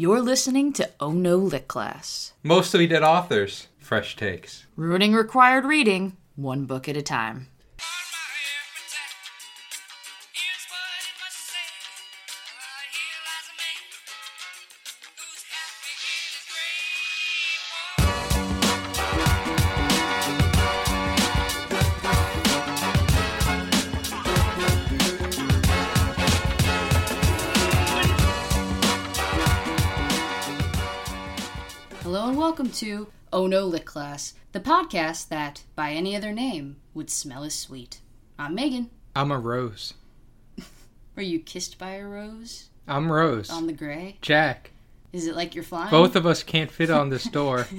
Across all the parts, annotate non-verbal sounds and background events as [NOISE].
You're listening to Oh No Lit Class. Mostly dead authors. Fresh takes. Ruining required reading, one book at a time. Lit Class, the podcast that, by any other name, would smell as sweet. I'm Megan. I'm a rose. [LAUGHS] Were you kissed by a rose I'm Rose. on the gray? Jack. Is it like you're flying? Both of us can't fit on this door. [LAUGHS]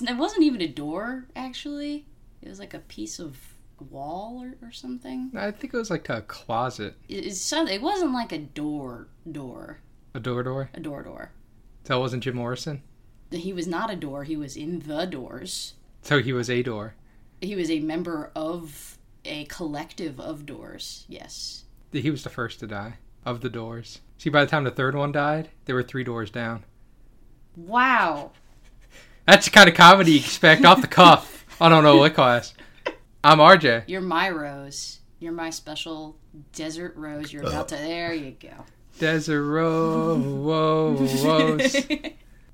It wasn't even a door, actually. It was like a piece of wall or, or something. I think it was like a closet. It, it's some- it wasn't like a door door, A door door. a door door. So it wasn't Jim Morrison. He was not a door, he was in the doors. So he was a door. He was a member of a collective of doors, yes. He was the first to die of the doors. See, by the time the third one died, there were three doors down. Wow. That's the kind of comedy you expect off the cuff. I don't know what class. I'm RJ. You're my rose. You're my special desert rose. You're about to. There you go. Desert Rose. [LAUGHS]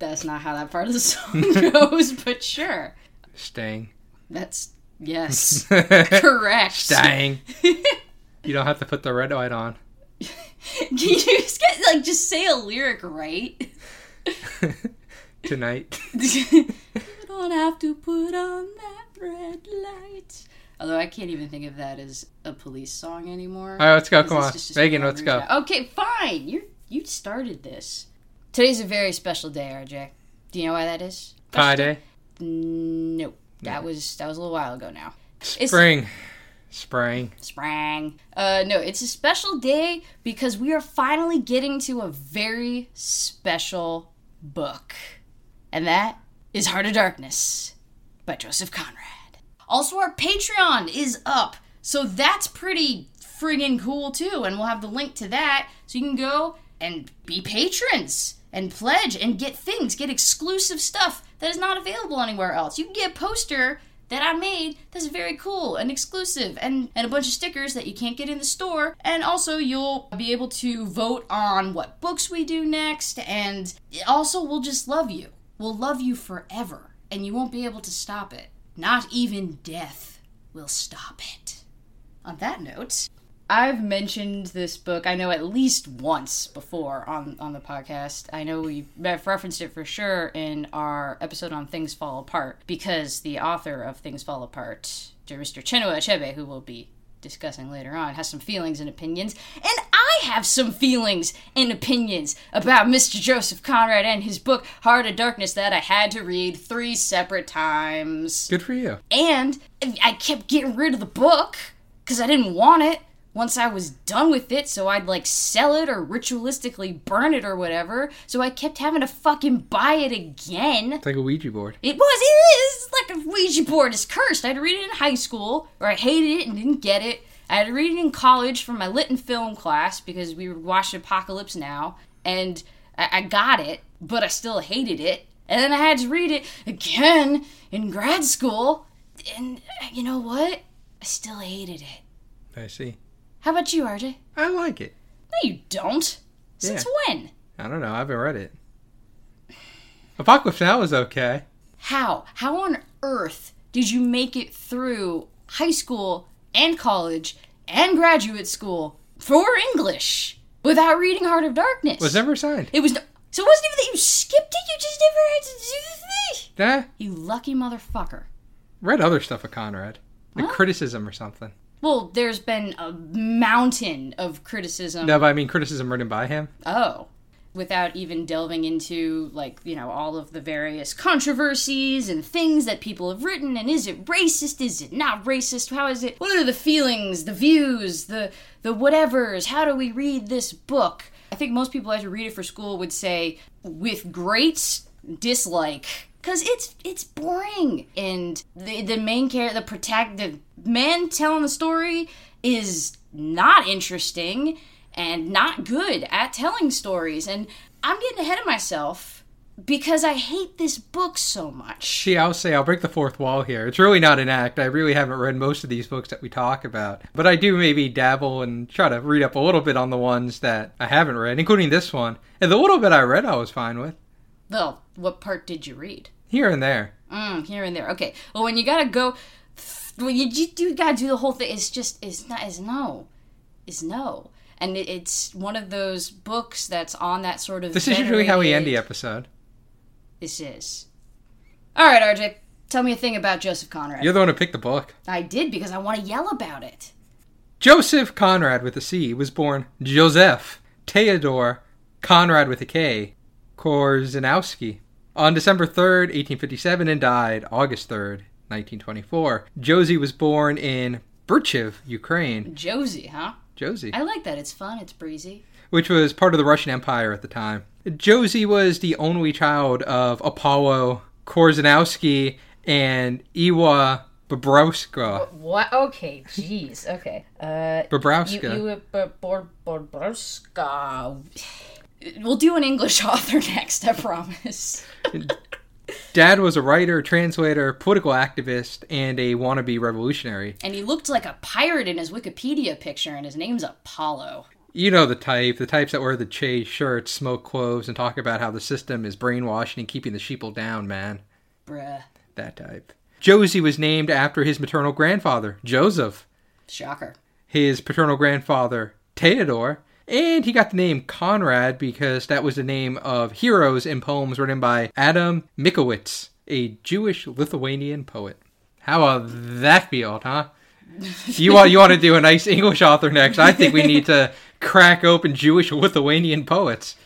That's not how that part of the song [LAUGHS] goes, but sure. Stang. That's. Yes. [LAUGHS] Correct. [LAUGHS] You don't have to put the red light on. Can you just get, like, just say a lyric right? Tonight. you don't have to put on that red light. Although I can't even think of that as a police song anymore. All right, let's go. Come on. just- just Megan, let's go. Okay, fine. You you started this. Today's a very special day, RJ. Do you know why that is? Pie day. No, that was that was a little while ago now. It's- Spring. Spring. Sprang. Uh, no, it's a special day because we are finally getting to a very special book, and that is Heart of Darkness by Joseph Conrad. Also, our Patreon is up, so that's pretty friggin' cool too, and we'll have the link to that so you can go and be patrons and pledge and get things, get exclusive stuff that is not available anywhere else. You can get a poster that I made that's very cool and exclusive and, and a bunch of stickers that you can't get in the store. And also you'll be able to vote on what books we do next and also we'll just love you. We'll love you forever and you won't be able to stop it. Not even death will stop it. On that note, I've mentioned this book, I know at least once before on, on the podcast. I know we've referenced it for sure in our episode on Things Fall Apart, because the author of Things Fall Apart, Mr. Chinua Achebe, who we'll be discussing later on, has some feelings and opinions. And I have some feelings and opinions about Mr. Joseph Conrad and his book, Heart of Darkness, that I had to read three separate times. Good for you. And I kept getting rid of the book because I didn't want it once I was done with it, so I'd like sell it or ritualistically burn it or whatever. So I kept having to fucking buy it again. It's like a Ouija board. It was, it is like a Ouija board. It's cursed. I had to read it in high school, or I hated it and didn't get it. I had to read it in college for my lit and film class because we were watching Apocalypse Now, and I, I got it, but I still hated it. And then I had to read it again in grad school, and you know what? I still hated it. I see. How about you, RJ? I like it. No, you don't. Since when? I don't know. I haven't read it. Apocalypse Now was okay. How? How on earth did you make it through high school and college and graduate school for English without reading Heart of Darkness? Was never signed. It was no, so it wasn't even that you skipped it. You just never had to do the thing. Nah. You lucky motherfucker. Read other stuff of Conrad. Like Huh? criticism or something. Well, there's been a mountain of criticism. No, but I mean criticism written by him. Oh. Without even delving into, like, you know, all of the various controversies and things that people have written, and is it racist? Is it not racist? How is it? What are the feelings, the views, the the whatevers? How do we read this book? I think most people as you read it for school would say with great dislike because it's it's boring and the the main character the protect the man telling the story is not interesting and not good at telling stories and I'm getting ahead of myself because I hate this book so much. See, I'll say I'll break the fourth wall here. It's really not an act. I really haven't read most of these books that we talk about, but I do maybe dabble and try to read up a little bit on the ones that I haven't read, including this one. And the little bit I read, I was fine with. Well, what part did you read? Here and there. Mm, here and there. Okay. Well, when you gotta go, when you, you do gotta do the whole thing. It's just it's not is no, is no, and it, it's one of those books that's on that sort of. This is usually how we end the episode. This is. All right, RJ. Tell me a thing about Joseph Conrad. You're the one who picked the book. I did because I want to yell about it. Joseph Conrad with a C was born Joseph Theodore Conrad with a K Korzeniowski on December 3rd, 1857 and died August 3rd, 1924. Josie was born in Birchiv, Ukraine. Josie, huh? Josie. I like that. It's fun. It's breezy. which was part of the Russian Empire at the time. Josie was the only child of Apollo Korzeniowski and Ewa Bobrowska. What? Okay. Jeez. Okay. Uh. Bobrowska. Borborska. We'll do an English [LAUGHS] author next, I promise. [LAUGHS] Dad was a writer, translator, political activist, and a wannabe revolutionary. And he looked like a pirate in his Wikipedia picture, and his name's Apollo. You know the type, the types that wear the chase shirts, smoke cloves, and talk about how the system is brainwashing and keeping the sheeple down, man. Bruh. That type. Josie was named after his maternal grandfather, Joseph. Shocker. his paternal grandfather, Theodore, and he got the name Conrad because that was the name of heroes in poems written by Adam Mickiewicz, a Jewish Lithuanian poet. How about that field, huh? [LAUGHS] You want you want to do a nice English author next? I think we need to [LAUGHS] crack open Jewish Lithuanian poets.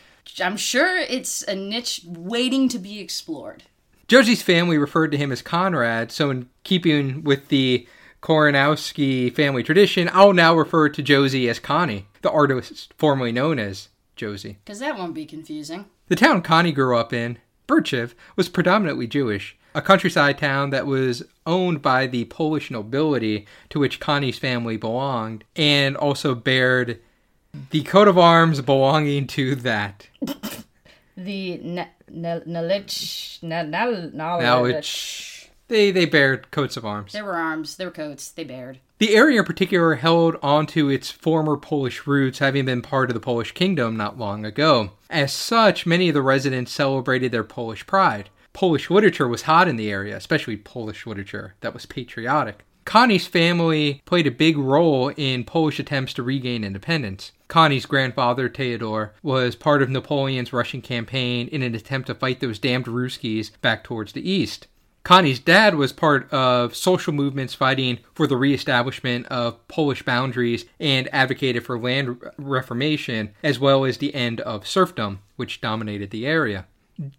I'm sure it's a niche waiting to be explored. Josie's family referred to him as Conrad, so in keeping with the Koronowski family tradition, I'll now refer to Josie as Connie, the artist formerly known as Josie. Because that won't be confusing. The town Connie grew up in, Birchiv, was predominantly Jewish, a countryside town that was owned by the Polish nobility to which Connie's family belonged, and also bared the coat of arms belonging to that. [LAUGHS] The knowledge, Now it's they they bared coats of arms. There were arms, there were coats, they bared. The area in particular held onto its former Polish roots, having been part of the Polish kingdom not long ago. As such, many of the residents celebrated their Polish pride. Polish literature was hot in the area, especially Polish literature that was patriotic. Connie's family played a big role in Polish attempts to regain independence. Connie's grandfather, Theodore, was part of Napoleon's Russian campaign in an attempt to fight those damned Ruskies back towards the east. Connie's dad was part of social movements fighting for the reestablishment of Polish boundaries and advocated for land reformation, as well as the end of serfdom, which dominated the area.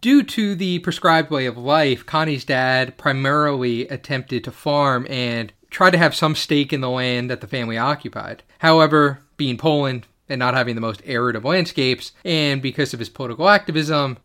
Due to the prescribed way of life, Connie's dad primarily attempted to farm and try to have some stake in the land that the family occupied. However, being Poland and not having the most arid of landscapes, and because of his political activism,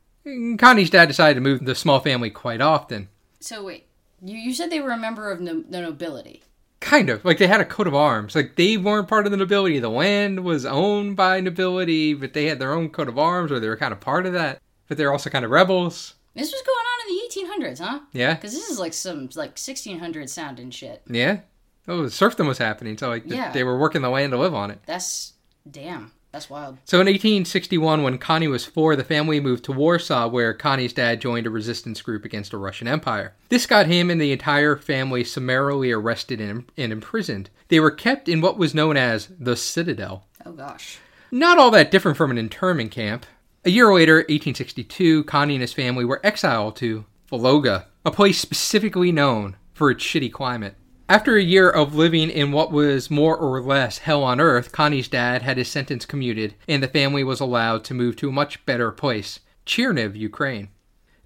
Connie's dad decided to move the small family quite often. So wait, you, you said they were a member of no, the nobility. Kind of. Like they had a coat of arms. Like they weren't part of the nobility. The land was owned by nobility, but they had their own coat of arms or they were kind of part of that. But they're also kind of rebels. This was going on in the 1800s, huh? Yeah. Because this is like some like 1600 sounding shit. Yeah. Oh, the serfdom was happening. So like Yeah. they were working the land to live on it. That's damn. That's wild. So in 1861, when Connie was four, the family moved to Warsaw, where Connie's dad joined a resistance group against the Russian Empire. This got him and the entire family summarily arrested and, and imprisoned. They were kept in what was known as the Citadel. Oh gosh. Not all that different from an internment camp. A year later, 1862, Connie and his family were exiled to Vologda, a place specifically known for its shitty climate. After a year of living in what was more or less hell on earth, Connie's dad had his sentence commuted, and the family was allowed to move to a much better place, Cherniv, Ukraine.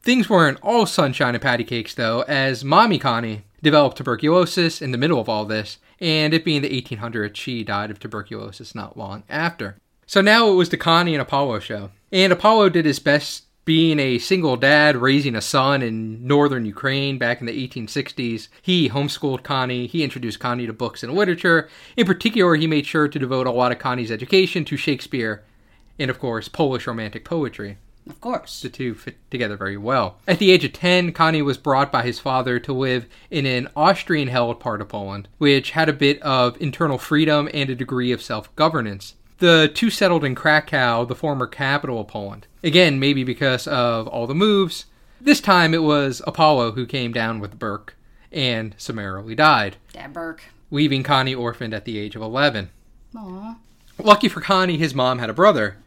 Things weren't all sunshine and patty cakes, though, as Mommy Connie developed tuberculosis in the middle of all this, and it being the 1800s, she died of tuberculosis not long after. So now it was the Connie and Apollo show. And Apollo did his best being a single dad raising a son in northern Ukraine back in the 1860s. He homeschooled Connie, he introduced Connie to books and literature. In particular, he made sure to devote a lot of Connie's education to Shakespeare and, of course, Polish romantic poetry. Of course. The two fit together very well. At the age of 10, Connie was brought by his father to live in an Austrian held part of Poland, which had a bit of internal freedom and a degree of self governance. The two settled in Krakow, the former capital of Poland. Again, maybe because of all the moves. This time it was Apollo who came down with Burke and summarily died, Dad Burke. leaving Connie orphaned at the age of 11. Aw. Lucky for Connie, his mom had a brother.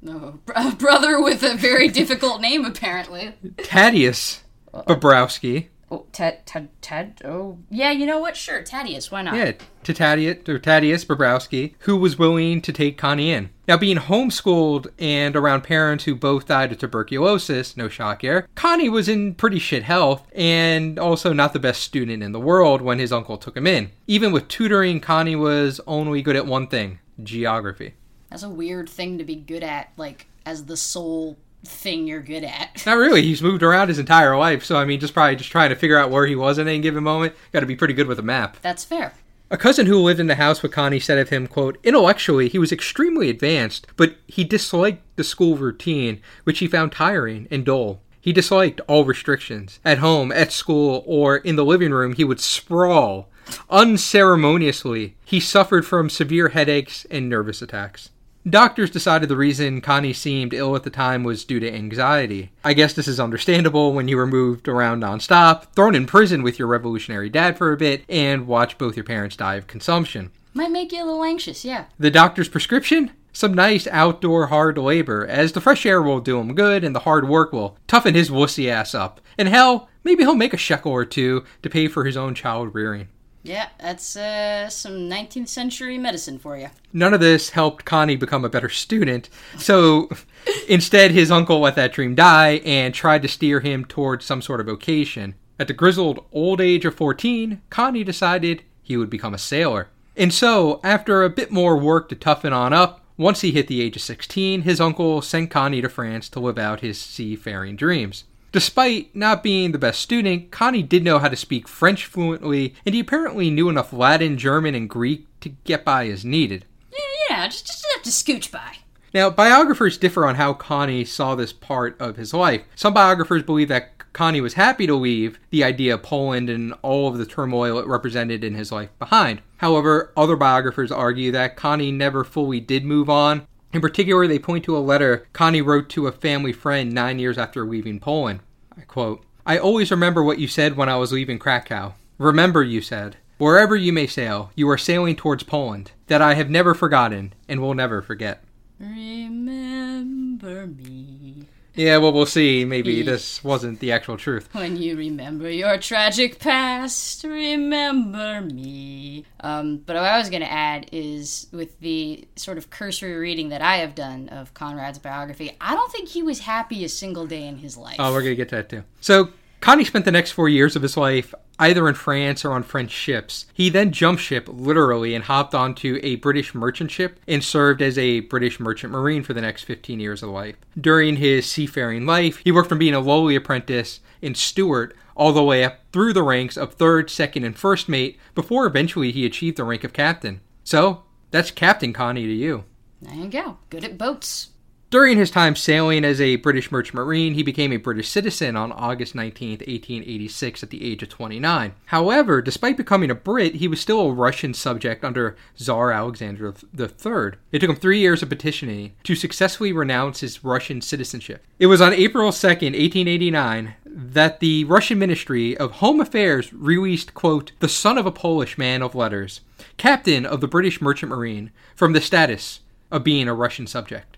No, a brother with a very difficult name, apparently. Thaddeus Bobrowski. Oh, Ted, Ted, Ted. Oh, yeah. You know what? Sure, Thaddeus. Why not? Yeah, to Thaddeus, or Thaddeus Bobrowski, who was willing to take Connie in. Now, being homeschooled and around parents who both died of tuberculosis, no shock here, Connie was in pretty shit health and also not the best student in the world when his uncle took him in. Even with tutoring, Connie was only good at one thing geography. That's a weird thing to be good at, like as the sole thing you're good at. [LAUGHS] Not really. He's moved around his entire life, so I mean, just probably just trying to figure out where he was at any given moment. Got to be pretty good with a map. That's fair. A cousin who lived in the house with Connie said of him, quote, intellectually, he was extremely advanced, but he disliked the school routine, which he found tiring and dull. He disliked all restrictions. At home, at school, or in the living room, he would sprawl unceremoniously. He suffered from severe headaches and nervous attacks. Doctors decided the reason Connie seemed ill at the time was due to anxiety. I guess this is understandable when you were moved around nonstop, thrown in prison with your revolutionary dad for a bit, and watched both your parents die of consumption. Might make you a little anxious, yeah. The doctor's prescription? Some nice outdoor hard labor, as the fresh air will do him good and the hard work will toughen his wussy ass up. And hell, maybe he'll make a shekel or two to pay for his own child rearing. Yeah, that's uh, some 19th century medicine for you. None of this helped Connie become a better student, so [LAUGHS] instead his uncle let that dream die and tried to steer him towards some sort of vocation. At the grizzled old age of 14, Connie decided he would become a sailor. And so, after a bit more work to toughen on up, once he hit the age of 16, his uncle sent Connie to France to live out his seafaring dreams. Despite not being the best student, Connie did know how to speak French fluently, and he apparently knew enough Latin, German, and Greek to get by as needed. Yeah, yeah, just, just have to scooch by. Now, biographers differ on how Connie saw this part of his life. Some biographers believe that Connie was happy to leave the idea of Poland and all of the turmoil it represented in his life behind. However, other biographers argue that Connie never fully did move on. In particular, they point to a letter Connie wrote to a family friend nine years after leaving Poland. I quote, I always remember what you said when I was leaving Krakow. Remember, you said, wherever you may sail, you are sailing towards Poland. That I have never forgotten and will never forget. Remember me Yeah, well, we'll see. Maybe this wasn't the actual truth. when you remember your tragic past. Remember me. Um, but what I was going to add is with the sort of cursory reading that I have done of Conrad's biography, I don't think he was happy a single day in his life. Oh, we're going to get to that too. So, Connie spent the next four years of his life either in France or on French ships. He then jumped ship, literally, and hopped onto a British merchant ship and served as a British merchant marine for the next 15 years of life. During his seafaring life, he worked from being a lowly apprentice and steward all the way up through the ranks of third, second, and first mate before eventually he achieved the rank of captain. So, that's Captain Connie to you. There you go. Good at boats. During his time sailing as a British merchant marine, he became a British citizen on August 19, 1886, at the age of 29. However, despite becoming a Brit, he was still a Russian subject under Tsar Alexander III. It took him three years of petitioning to successfully renounce his Russian citizenship. It was on April 2, 1889, that the Russian Ministry of Home Affairs released, quote, the son of a Polish man of letters, captain of the British merchant marine, from the status of being a Russian subject.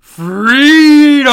Freedom!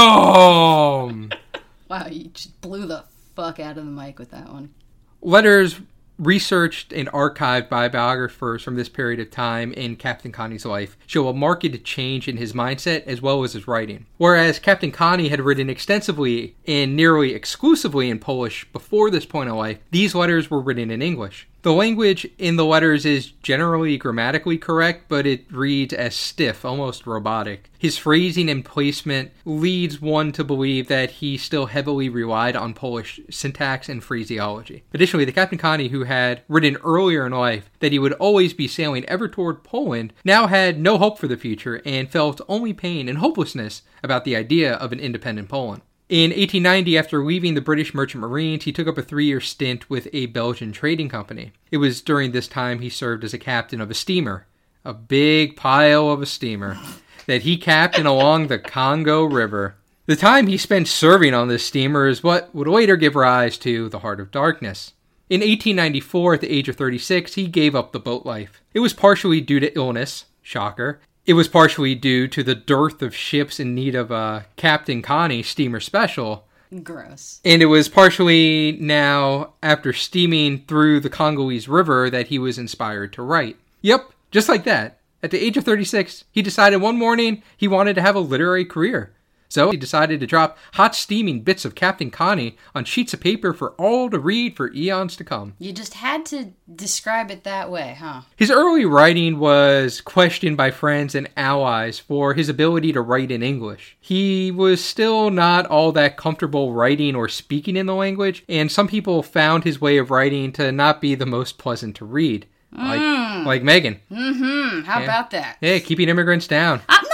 [LAUGHS] Wow, you just blew the fuck out of the mic with that one. Letters researched and archived by biographers from this period of time in Captain Connie's life show a marked change in his mindset as well as his writing. Whereas Captain Connie had written extensively and nearly exclusively in Polish before this point of life, these letters were written in English. The language in the letters is generally grammatically correct, but it reads as stiff, almost robotic. His phrasing and placement leads one to believe that he still heavily relied on Polish syntax and phraseology. Additionally, the Captain Connie who had written earlier in life that he would always be sailing ever toward Poland now had no hope for the future and felt only pain and hopelessness about the idea of an independent Poland. In 1890, after leaving the British Merchant Marines, he took up a three year stint with a Belgian trading company. It was during this time he served as a captain of a steamer, a big pile of a steamer, that he captained along the Congo River. The time he spent serving on this steamer is what would later give rise to the Heart of Darkness. In 1894, at the age of 36, he gave up the boat life. It was partially due to illness, shocker, it was partially due to the dearth of ships in need of a Captain Connie steamer special. Gross. And it was partially now after steaming through the Congolese River that he was inspired to write. Yep, just like that. At the age of 36, he decided one morning he wanted to have a literary career. So he decided to drop hot steaming bits of Captain Connie on sheets of paper for all to read for eons to come. You just had to describe it that way, huh? His early writing was questioned by friends and allies for his ability to write in English. He was still not all that comfortable writing or speaking in the language, and some people found his way of writing to not be the most pleasant to read. Like, Mm. like Megan. Mm-hmm. How Yeah. about that? Hey, keeping immigrants down. I'm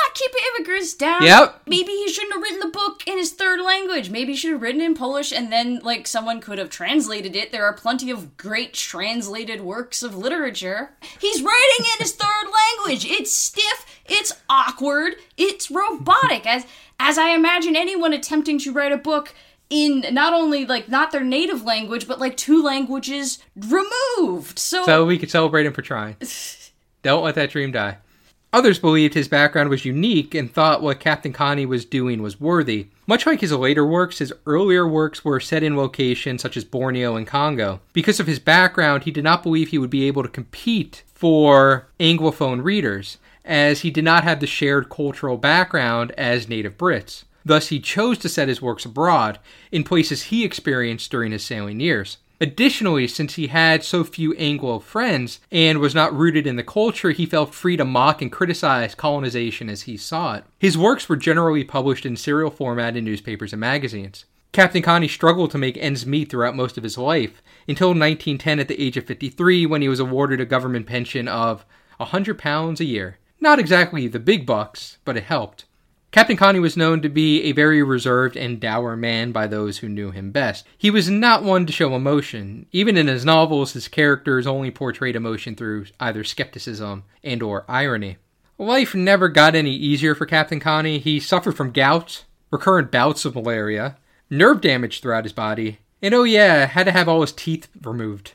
not keeping immigrants down. Yep. Maybe he shouldn't have written the book in his third language. Maybe he should have written in Polish and then, like, someone could have translated it. There are plenty of great translated works of literature. He's writing in his third [LAUGHS] language. It's stiff, it's awkward, it's robotic. As as I imagine anyone attempting to write a book in not only like not their native language, but like two languages removed. So, So we could celebrate him for trying. [LAUGHS] Don't let that dream die. Others believed his background was unique and thought what Captain Connie was doing was worthy. Much like his later works, his earlier works were set in locations such as Borneo and Congo. Because of his background, he did not believe he would be able to compete for Anglophone readers, as he did not have the shared cultural background as native Brits. Thus, he chose to set his works abroad, in places he experienced during his sailing years. Additionally, since he had so few Anglo friends and was not rooted in the culture, he felt free to mock and criticize colonization as he saw it. His works were generally published in serial format in newspapers and magazines. Captain Connie struggled to make ends meet throughout most of his life, until 1910 at the age of 53 when he was awarded a government pension of £100 a year. Not exactly the big bucks, but it helped. Captain Connie was known to be a very reserved and dour man by those who knew him best. He was not one to show emotion. Even in his novels, his characters only portrayed emotion through either skepticism and or irony. Life never got any easier for Captain Connie. He suffered from gout, recurrent bouts of malaria, nerve damage throughout his body, and oh yeah, had to have all his teeth removed.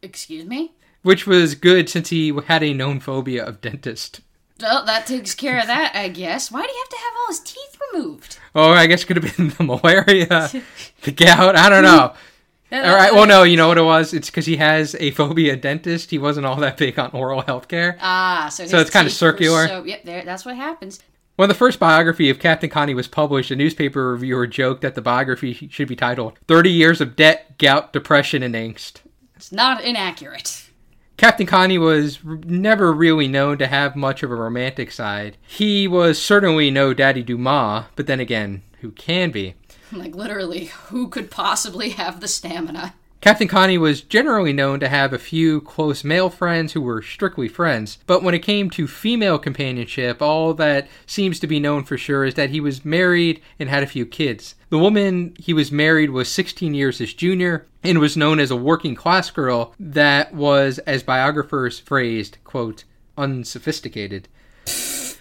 excuse me. Which was good since he had a known phobia of dentist. Well, that takes care of that, I guess. Why do you have to have all his teeth removed? Oh, I guess it could have been [LAUGHS] the malaria, [LAUGHS] the gout. I don't know. [LAUGHS] All right. Well, no, you know what it was? It's because he has a phobia dentist. He wasn't all that big on oral health care. Ah, so, So it's kinda circular. So, yep, there. That's what happens. When the first biography of Captain Connie was published, a newspaper reviewer joked that the biography should be titled 30 Years of Debt, Gout, Depression, and Angst. It's not inaccurate. Captain Connie was never really known to have much of a romantic side. He was certainly no Daddy Dumas, but then again, who can be? Like literally, who could possibly have the stamina? Captain Connie was generally known to have a few close male friends who were strictly friends, but when it came to female companionship, all that seems to be known for sure is that he was married and had a few kids. The woman he was married was 16 years his junior and was known as a working class girl that was, as biographers phrased, quote, unsophisticated.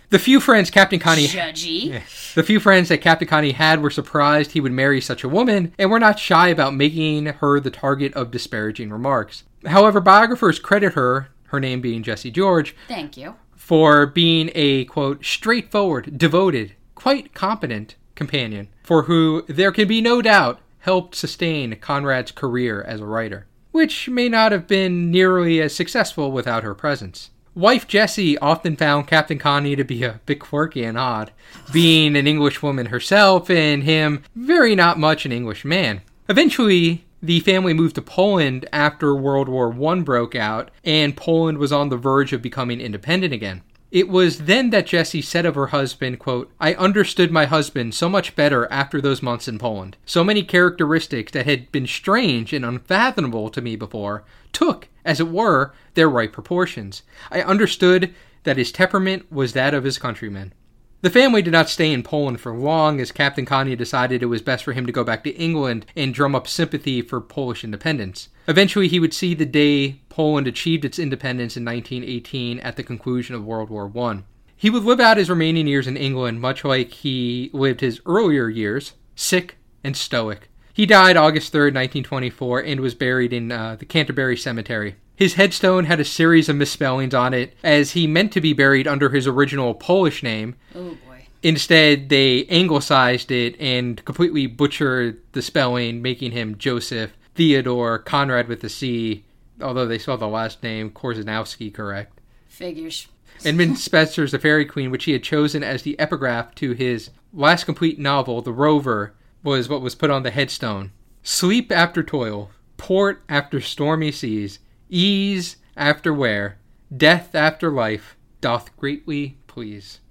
The few friends Captain Connie Judgy. the few friends that Captain Connie had were surprised he would marry such a woman and were not shy about making her the target of disparaging remarks. However, biographers credit her, her name being Jessie George, Thank you. for being a quote straightforward, devoted, quite competent companion for who there can be no doubt helped sustain Conrad's career as a writer, which may not have been nearly as successful without her presence. Wife Jessie often found Captain Connie to be a bit quirky and odd, being an English woman herself and him very not much an English man. Eventually, The family moved to Poland after World War I broke out, and Poland was on the verge of becoming independent again. It was then that Jessie said of her husband, quote, I understood my husband so much better after those months in Poland. So many characteristics that had been strange and unfathomable to me before took, as it were, their right proportions. I understood that his temperament was that of his countrymen. The family did not stay in Poland for long, as Captain Connie decided it was best for him to go back to England and drum up sympathy for Polish independence. Eventually, he would see the day Poland achieved its independence in 1918 at the conclusion of World War I. He would live out his remaining years in England much like he lived his earlier years, sick and stoic. He died August 3, 1924, and was buried in uh, the Canterbury Cemetery. His headstone had a series of misspellings on it, as he meant to be buried under his original Polish name. Oh boy. Instead, they anglicized it and completely butchered the spelling, making him Joseph Theodore Conrad with a C, although they spelled the last name Korzeniowski correct. Figures. Edmund [LAUGHS] Spenser's The Faerie Queene, which he had chosen as the epigraph to his last complete novel, The Rover, was what was put on the headstone. Sleep after toil, port after stormy seas, ease after wear, death after life, doth greatly please.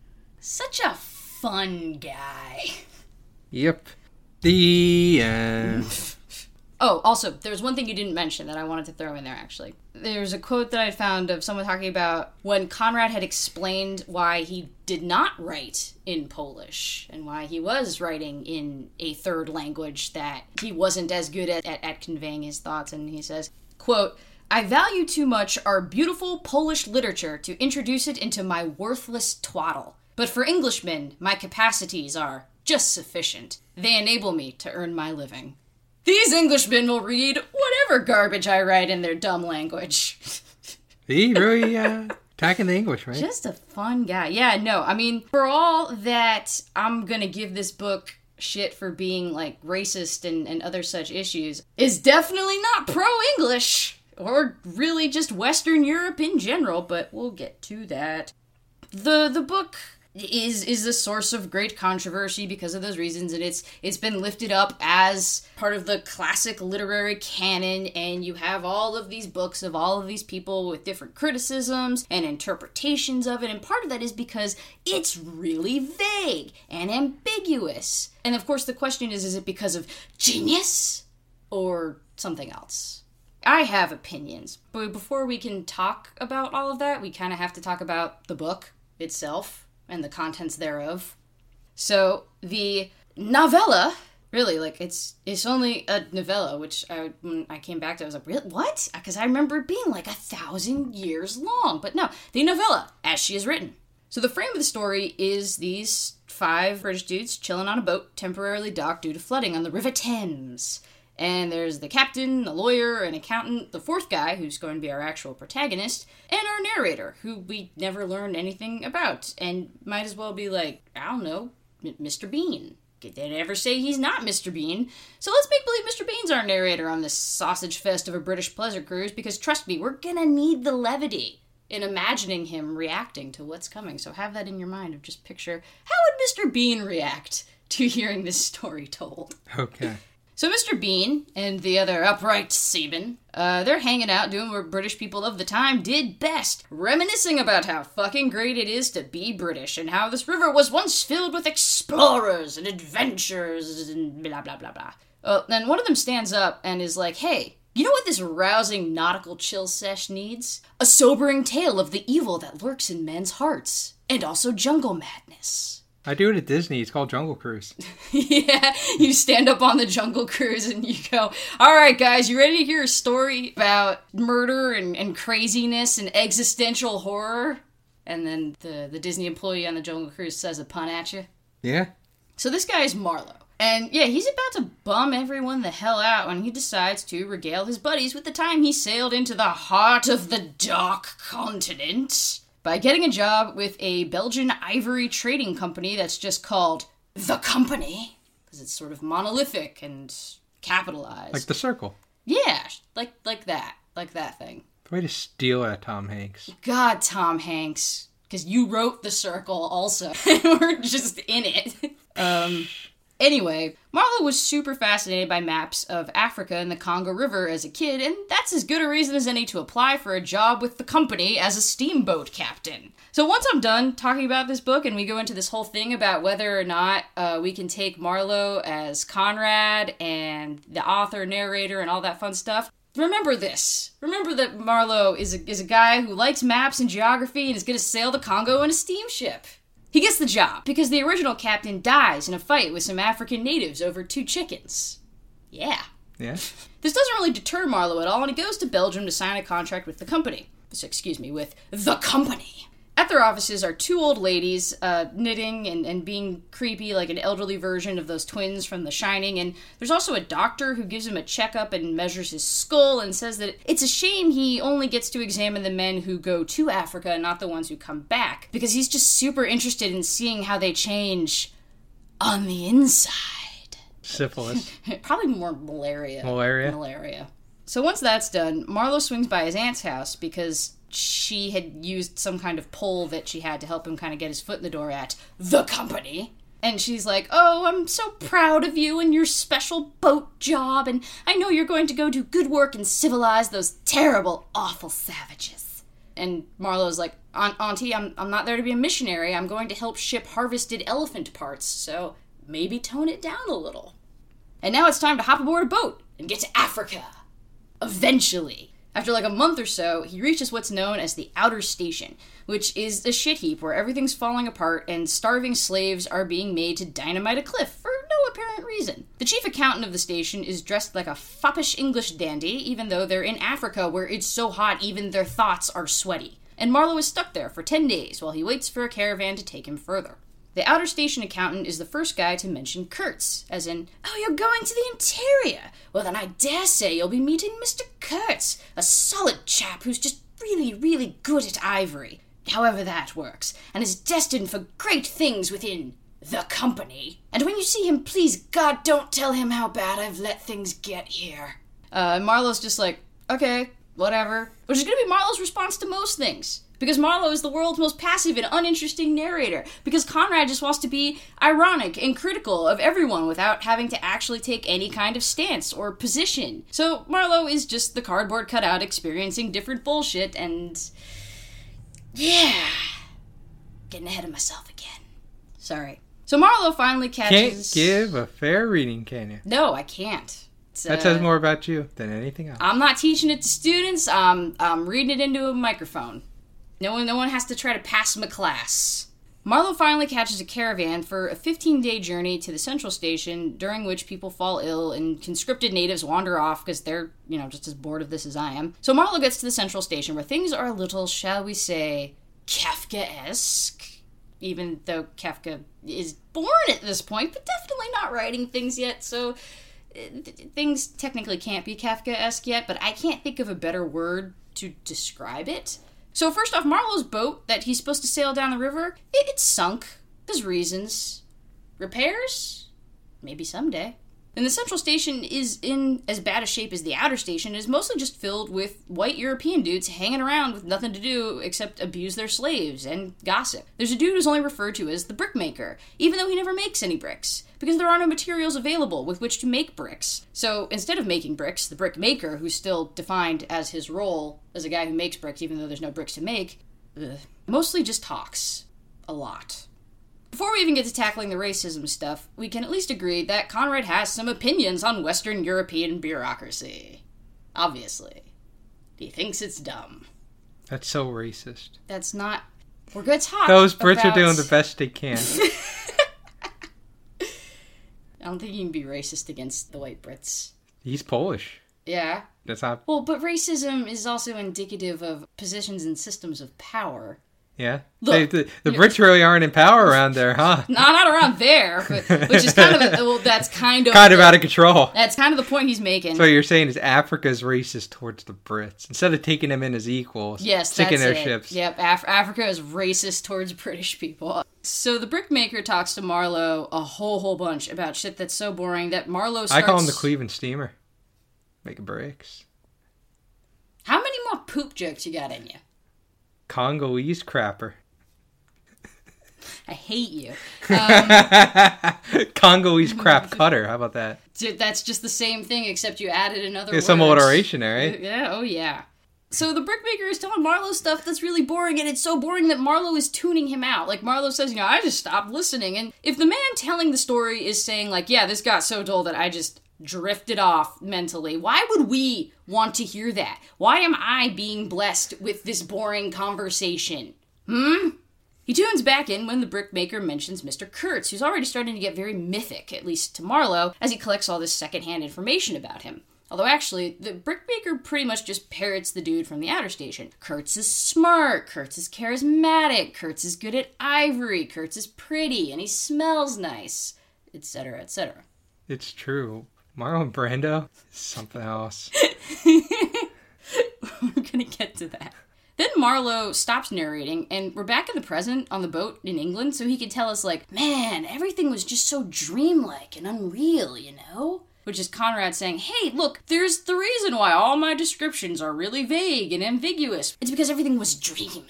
Such a fun guy. Yep. The end. [LAUGHS] Oh, also, there's one thing you didn't mention that I wanted to throw in there, actually. There's a quote that I found of someone talking about when Conrad had explained why he did not write in Polish and why he was writing in a third language that he wasn't as good at, at, at conveying his thoughts. And he says, quote, I value too much our beautiful Polish literature to introduce it into my worthless twaddle. But for Englishmen, my capacities are just sufficient. They enable me to earn my living. These Englishmen will read whatever garbage I write in their dumb language. [LAUGHS] He really uh, attacking the English, right? Just a fun guy. Yeah, no, I mean, for all that I'm gonna give this book shit for being like racist and, and other such issues, is definitely not pro English or really just Western Europe in general, but we'll get to that. The the book is is a source of great controversy because of those reasons and it's it's been lifted up as part of the classic literary canon and you have all of these books of all of these people with different criticisms and interpretations of it and part of that is because it's really vague and ambiguous. And of course the question is is it because of genius or something else? I have opinions, but before we can talk about all of that, we kind of have to talk about the book itself and the contents thereof. So the novella, really, like it's it's only a novella, which I when I came back to, I was like, really, what? Because I remember it being like a thousand years long, but no, the novella as she is written. So the frame of the story is these five British dudes chilling on a boat temporarily docked due to flooding on the River Thames. And there's the captain, the lawyer, an accountant, the fourth guy, who's going to be our actual protagonist, and our narrator, who we never learned anything about, and might as well be like, I don't know, Mr. Bean. They never say he's not Mr. Bean. So let's make believe Mr. Bean's our narrator on this sausage fest of a British pleasure cruise, because trust me, we're gonna need the levity in imagining him reacting to what's coming. So have that in your mind of just picture how would Mr. Bean react to hearing this story told? Okay. [LAUGHS] So Mr. Bean and the other upright seamen, uh, they're hanging out doing what British people of the time did best, reminiscing about how fucking great it is to be British and how this river was once filled with explorers and adventurers and blah blah blah blah. Uh, then one of them stands up and is like, "Hey." You know what this rousing nautical chill sesh needs? A sobering tale of the evil that lurks in men's hearts, and also jungle madness. I do it at Disney. It's called Jungle Cruise. [LAUGHS] yeah, you stand up on the jungle cruise and you go, All right, guys, you ready to hear a story about murder and, and craziness and existential horror? And then the, the Disney employee on the jungle cruise says a pun at you. Yeah. So this guy is Marlowe. And yeah, he's about to bum everyone the hell out when he decides to regale his buddies with the time he sailed into the heart of the dark continent by getting a job with a Belgian ivory trading company that's just called The Company, because it's sort of monolithic and capitalized. Like the circle. yeah, like like that. Like that thing. The way to steal at Tom Hanks. God, Tom Hanks. Because you wrote The Circle also. [LAUGHS] We're just in it. Um, Anyway, Marlowe was super fascinated by maps of Africa and the Congo River as a kid, and that's as good a reason as any to apply for a job with the company as a steamboat captain. So once I'm done talking about this book and we go into this whole thing about whether or not uh, we can take Marlowe as Conrad and the author, narrator, and all that fun stuff, remember this. Remember that Marlowe is a, is a guy who likes maps and geography and is going to sail the Congo in a steamship. He gets the job because the original captain dies in a fight with some African natives over two chickens. Yeah. Yeah. This doesn't really deter Marlowe at all, and he goes to Belgium to sign a contract with the company. So, excuse me, with the company. At their offices are two old ladies uh, knitting and, and being creepy, like an elderly version of those twins from The Shining. And there's also a doctor who gives him a checkup and measures his skull and says that it's a shame he only gets to examine the men who go to Africa and not the ones who come back, because he's just super interested in seeing how they change on the inside. Syphilis. [LAUGHS] Probably more malaria. Malaria? Malaria. So once that's done, Marlowe swings by his aunt's house because she had used some kind of pole that she had to help him kind of get his foot in the door at the company. And she's like, Oh, I'm so proud of you and your special boat job, and I know you're going to go do good work and civilize those terrible, awful savages. And Marlowe's like, Auntie, I'm, I'm not there to be a missionary. I'm going to help ship harvested elephant parts, so maybe tone it down a little. And now it's time to hop aboard a boat and get to Africa. Eventually. After like a month or so, he reaches what's known as the Outer Station, which is a shit heap where everything's falling apart and starving slaves are being made to dynamite a cliff for no apparent reason. The chief accountant of the station is dressed like a foppish English dandy, even though they're in Africa where it's so hot even their thoughts are sweaty. And Marlowe is stuck there for 10 days while he waits for a caravan to take him further. The outer station accountant is the first guy to mention Kurtz, as in, Oh, you're going to the interior? Well, then I dare say you'll be meeting Mr. Kurtz, a solid chap who's just really, really good at ivory. However that works, and is destined for great things within the company. And when you see him, please God, don't tell him how bad I've let things get here. Uh, Marlowe's just like, okay, whatever. Which is gonna be Marlowe's response to most things. Because Marlowe is the world's most passive and uninteresting narrator. Because Conrad just wants to be ironic and critical of everyone without having to actually take any kind of stance or position. So Marlowe is just the cardboard cutout experiencing different bullshit and. Yeah. Getting ahead of myself again. Sorry. So Marlowe finally catches. Can't give a fair reading, can you? No, I can't. It's, That uh, says more about you than anything else. I'm not teaching it to students. I'm I'm reading it into a microphone. No one no one has to try to pass my class. Marlowe finally catches a caravan for a 15 day journey to the central station, during which people fall ill and conscripted natives wander off because they're, you know, just as bored of this as I am. So Marlowe gets to the central station where things are a little, shall we say, Kafka esque. Even though Kafka is born at this point, but definitely not writing things yet, so uh, th- things technically can't be Kafka-esque yet, but I can't think of a better word to describe it. So first off, Marlowe's boat that he's supposed to sail down the river, it, it's sunk. There's reasons. Repairs? Maybe someday. And the central station is in as bad a shape as the outer station. It is mostly just filled with white European dudes hanging around with nothing to do except abuse their slaves and gossip. There's a dude who's only referred to as the brickmaker, even though he never makes any bricks, because there are no materials available with which to make bricks. So instead of making bricks, the brickmaker, who's still defined as his role as a guy who makes bricks, even though there's no bricks to make, ugh, mostly just talks. A lot. Before we even get to tackling the racism stuff, we can at least agree that Conrad has some opinions on Western European bureaucracy. Obviously. He thinks it's dumb. That's so racist. That's not. We're going to talk. Those Brits are doing the best they can. [LAUGHS] I don't think you can be racist against the white Brits. He's Polish. Yeah. That's not. Well, but racism is also indicative of positions and systems of power. Yeah. Look, They- the the Brits really aren't in power [LAUGHS] around there, huh? [LAUGHS] No, not around there, but, which is kind of a, well, that's kind of Kind of out of control. that's kind of the point he's making. So what you're saying is Africa's racist towards the Brits instead of taking them in as equals. Yes, that's their it. ships. Yep, Af- Africa is racist towards [LAUGHS] British people. So the brickmaker talks to Marlowe a whole whole bunch about shit that's so boring that Marlowe I call him the Cleveland Steamer. Making bricks. How many more poop jokes you got in you? Congolese crapper. I hate you. [LAUGHS] Congolese um, crap cutter. How about that? That's just the same thing, except you added another There's some alliteration there, right? Yeah, oh yeah. So the brickmaker is telling Marlowe stuff that's really boring, and it's so boring that Marlowe is tuning him out. Like Marlowe says, you know, I just stopped listening. And if the man telling the story is saying, like, yeah, this got so dull that I just drifted off mentally, why would we want to hear that? Why am I being blessed with this boring conversation? Hmm? He tunes back in when the brickmaker mentions Mr. Kurtz, who's already starting to get very mythic, at least to Marlowe, as he collects all this secondhand information about him. Although actually, the brickmaker pretty much just parrots the dude from the outer station. Kurtz is smart, Kurtz is charismatic, Kurtz is good at ivory, Kurtz is pretty, and he smells nice, etc., etc. It's true. Marlon Brando something else. [LAUGHS] We're gonna get to that. Then Marlowe stops narrating, and we're back in the present on the boat in England, so he can tell us, like, man, everything was just so dreamlike and unreal, you know? Which is Conrad saying, hey, look, there's the reason why all my descriptions are really vague and ambiguous. It's because everything was dreamlike.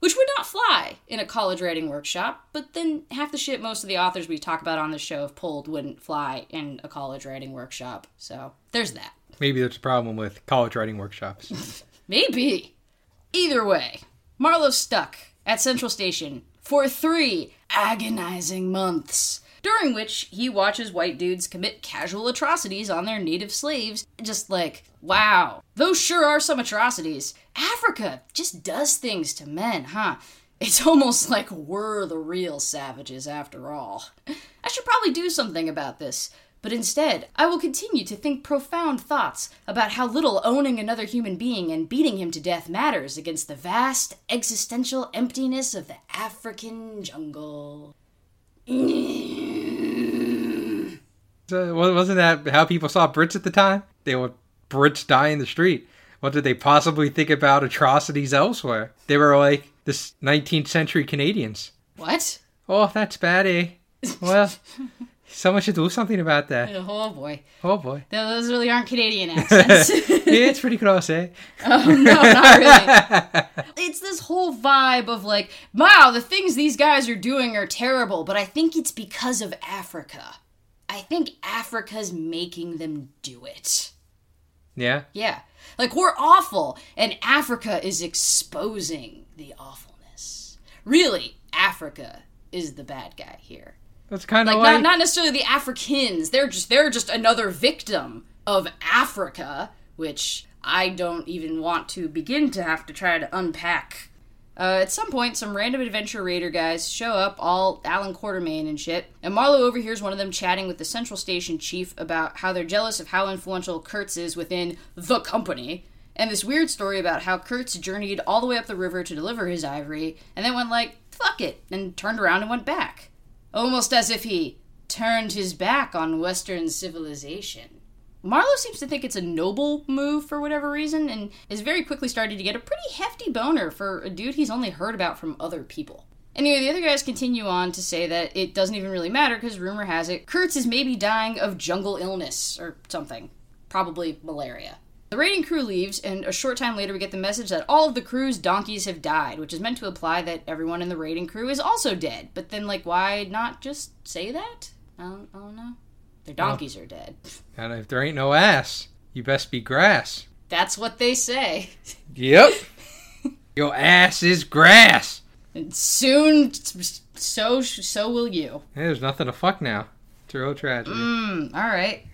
Which would not fly in a college writing workshop, but then half the shit most of the authors we talk about on the show have pulled wouldn't fly in a college writing workshop. So there's that. Maybe there's a problem with college writing workshops. [LAUGHS] Maybe. Either way, Marlowe's stuck at Central Station for three agonizing months, during which he watches white dudes commit casual atrocities on their native slaves. Just like, wow, those sure are some atrocities. Africa just does things to men, huh? It's [LAUGHS] almost like we're the real savages after all. [LAUGHS] I should probably do something about this. But instead, I will continue to think profound thoughts about how little owning another human being and beating him to death matters against the vast existential emptiness of the African jungle. [LAUGHS] So, wasn't that how people saw Brits at the time? They would Brits die in the street. What did they possibly think about atrocities elsewhere? They were like this 19th century Canadians. What? Oh, that's bad, eh? Well, [LAUGHS] someone should do something about that. Oh boy. Oh boy. Those really aren't Canadian [LAUGHS] accents. [LAUGHS] yeah, it's pretty close, eh? oh, no, not really. It's this whole vibe of like, wow, the things these guys are doing are terrible, but I think it's because of Africa. I think Africa's making them do it. Yeah. Yeah. Like we're awful and Africa is exposing the awfulness. Really, Africa is the bad guy here. That's kind of Like like, not not necessarily the Africans. They're just they're just another victim of Africa, which I don't even want to begin to have to try to unpack. Uh, at some point, some random adventure raider guys show up, all Allan Quatermain and shit, and Marlowe overhears one of them chatting with the Central Station chief about how they're jealous of how influential Kurtz is within the company, and this weird story about how Kurtz journeyed all the way up the river to deliver his ivory, and then went like, fuck it, and turned around and went back. Almost as if he turned his back on Western civilization. Marlowe seems to think it's a noble move for whatever reason, and is very quickly starting to get a pretty hefty boner for a dude he's only heard about from other people. Anyway, the other guys continue on to say that it doesn't even really matter because rumor has it Kurtz is maybe dying of jungle illness or something. Probably malaria. The raiding crew leaves, and a short time later, we get the message that all of the crew's donkeys have died, which is meant to imply that everyone in the raiding crew is also dead. But then, like, why not just say that? I don't, I don't know. Their donkeys are dead. and if there ain't no ass, you best be grass. That's what they say. Yep. [LAUGHS] Your ass is grass. And soon, so so will you. Hey, there's nothing to fuck now. It's a real tragedy. Mm, all right,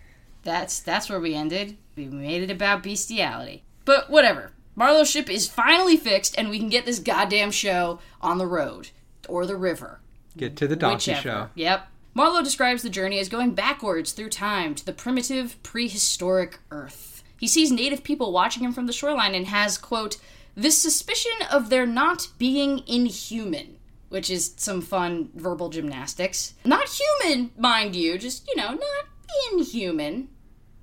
that's that's where we ended. We made it about bestiality, but whatever. Marlowe's ship is finally fixed, and we can get this goddamn show on the road or the river. Get to the donkey Whichever. show. Yep. Marlowe describes the journey as going backwards through time to the primitive, prehistoric Earth. He sees native people watching him from the shoreline and has, quote, this suspicion of their not being inhuman, which is some fun verbal gymnastics. Not human, mind you, just, you know, not inhuman.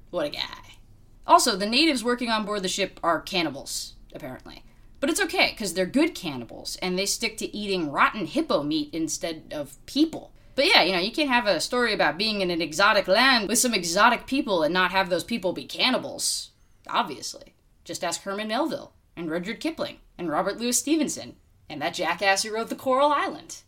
What a guy. Also, the natives working on board the ship are cannibals, apparently. But it's okay, because they're good cannibals, and they stick to eating rotten hippo meat instead of people. But yeah, you know, you can't have a story about being in an exotic land with some exotic people and not have those people be cannibals. Obviously. Just ask Herman Melville, and Rudyard Kipling, and Robert Louis Stevenson, and that jackass who wrote The Coral Island.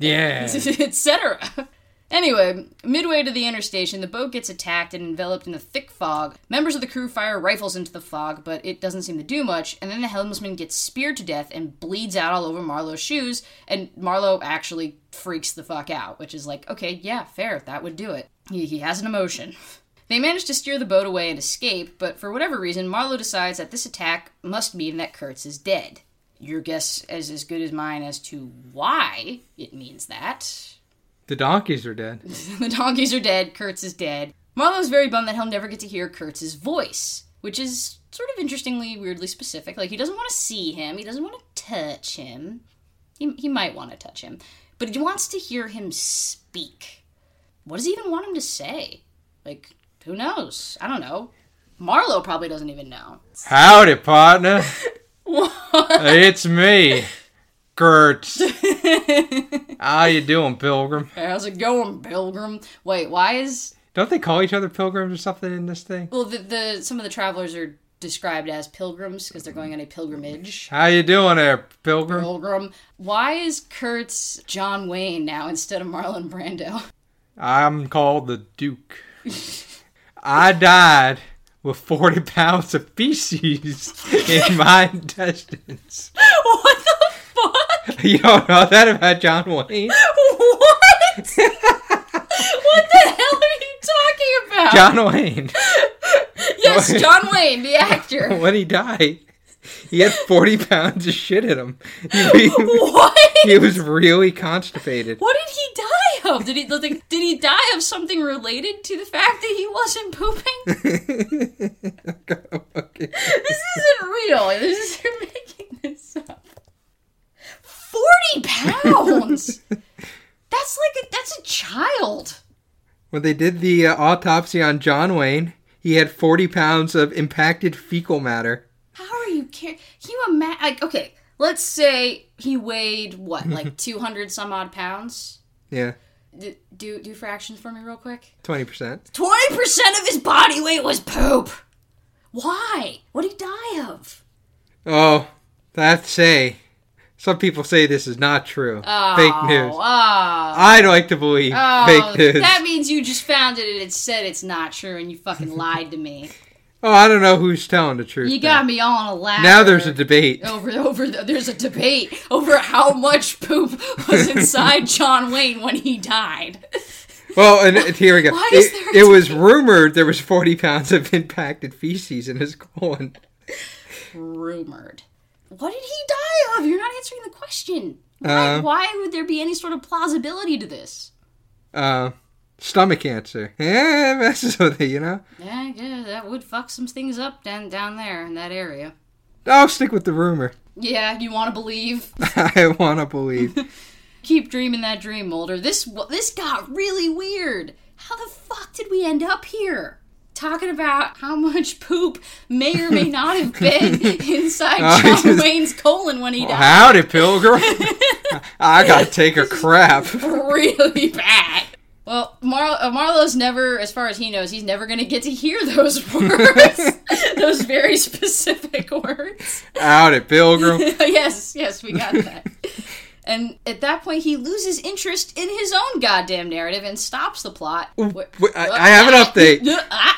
Yeah. [LAUGHS] etc. Anyway, midway to the Inner Station, the boat gets attacked and enveloped in a thick fog. Members of the crew fire rifles into the fog, but it doesn't seem to do much, and then the helmsman gets speared to death and bleeds out all over Marlowe's shoes, and Marlowe actually freaks the fuck out, which is like, okay, yeah, fair, that would do it. He, he has an emotion. [LAUGHS] They manage to steer the boat away and escape, but for whatever reason, Marlowe decides that this attack must mean that Kurtz is dead. Your guess is as good as mine as to why it means that. The donkeys are dead. [LAUGHS] the donkeys are dead, Kurtz is dead. Marlowe's very bummed that he'll never get to hear Kurtz's voice, which is sort of interestingly, weirdly specific. Like, he doesn't want to see him, he doesn't want to touch him. He, he might want to touch him, but he wants to hear him speak. What does he even want him to say? Like, who knows? I don't know. Marlowe probably doesn't even know. Howdy, partner. [LAUGHS] it's me, Gert. [LAUGHS] How you doing, Pilgrim? How's it going, Pilgrim? Wait, why is Don't they call each other pilgrims or something in this thing? well the, the some of the travelers are described as pilgrims because they're going on a pilgrimage. How you doing there, Pilgrim? Pilgrim. Why is Kurtz John Wayne now instead of Marlon Brando? [LAUGHS] I'm called the Duke. I died with 40 pounds of feces in my intestines. [LAUGHS] what the? [LAUGHS] You don't know that about John Wayne? What? [LAUGHS] what the hell are you talking about? John Wayne. yes, John Wayne, the actor. [LAUGHS] When he died, he had 40 pounds of shit in him. He, What? he was really constipated. What did he die of? Did he like, did he die of something related to the fact that he wasn't pooping? okay. This isn't real. This is you're making this up. Forty pounds. [LAUGHS] That's like a that's a child. When they did the uh, autopsy on John Wayne, he had 40 pounds of impacted fecal matter. How are you Can you imagine? Like, okay, let's say he weighed what, [LAUGHS] like two hundred some odd pounds. Yeah, D- do do fractions for me real quick. 20%. Twenty percent of his body weight was poop. Why? What did he die of? Oh, that's say. Some people say this is not true. Oh, Fake news. Oh, I'd like to believe oh, fake news. that means you just found it and it said it's not true and you fucking [LAUGHS] lied to me. Oh, I don't know who's telling the truth. You now. got me on a ladder. Now there's a debate. over over the, there's a debate over how much poop was [LAUGHS] inside John Wayne when he died. Well, and, here we go. Why is It, there a it was rumored there was 40 pounds of impacted feces in his colon. Rumored. What did he die of? You're not answering the question. Why, Uh, why would there be any sort of plausibility to this? Uh, stomach cancer. [LAUGHS] Yeah, it messes with it, you know? Yeah, yeah, that would fuck some things up down down there in that area. I'll stick with the rumor. [LAUGHS] Yeah, you want to believe? [LAUGHS] I want to believe. Keep dreaming that dream, Mulder. This this got really weird. How the fuck did we end up here? Talking about how much [LAUGHS] poop may or may not have [LAUGHS] been inside Oh, John just- Wayne's colon when he died. Howdy, Pilgrim. [LAUGHS] I gotta take a crap. really bad. Well, Mar- uh, Marlowe's never, as far as he knows, he's never going to get to hear those words. those very specific words. Howdy, Pilgrim. yes, yes, we got that. And at that point, he loses interest in his own goddamn narrative and stops the plot. I- I have an update. [LAUGHS] Ah.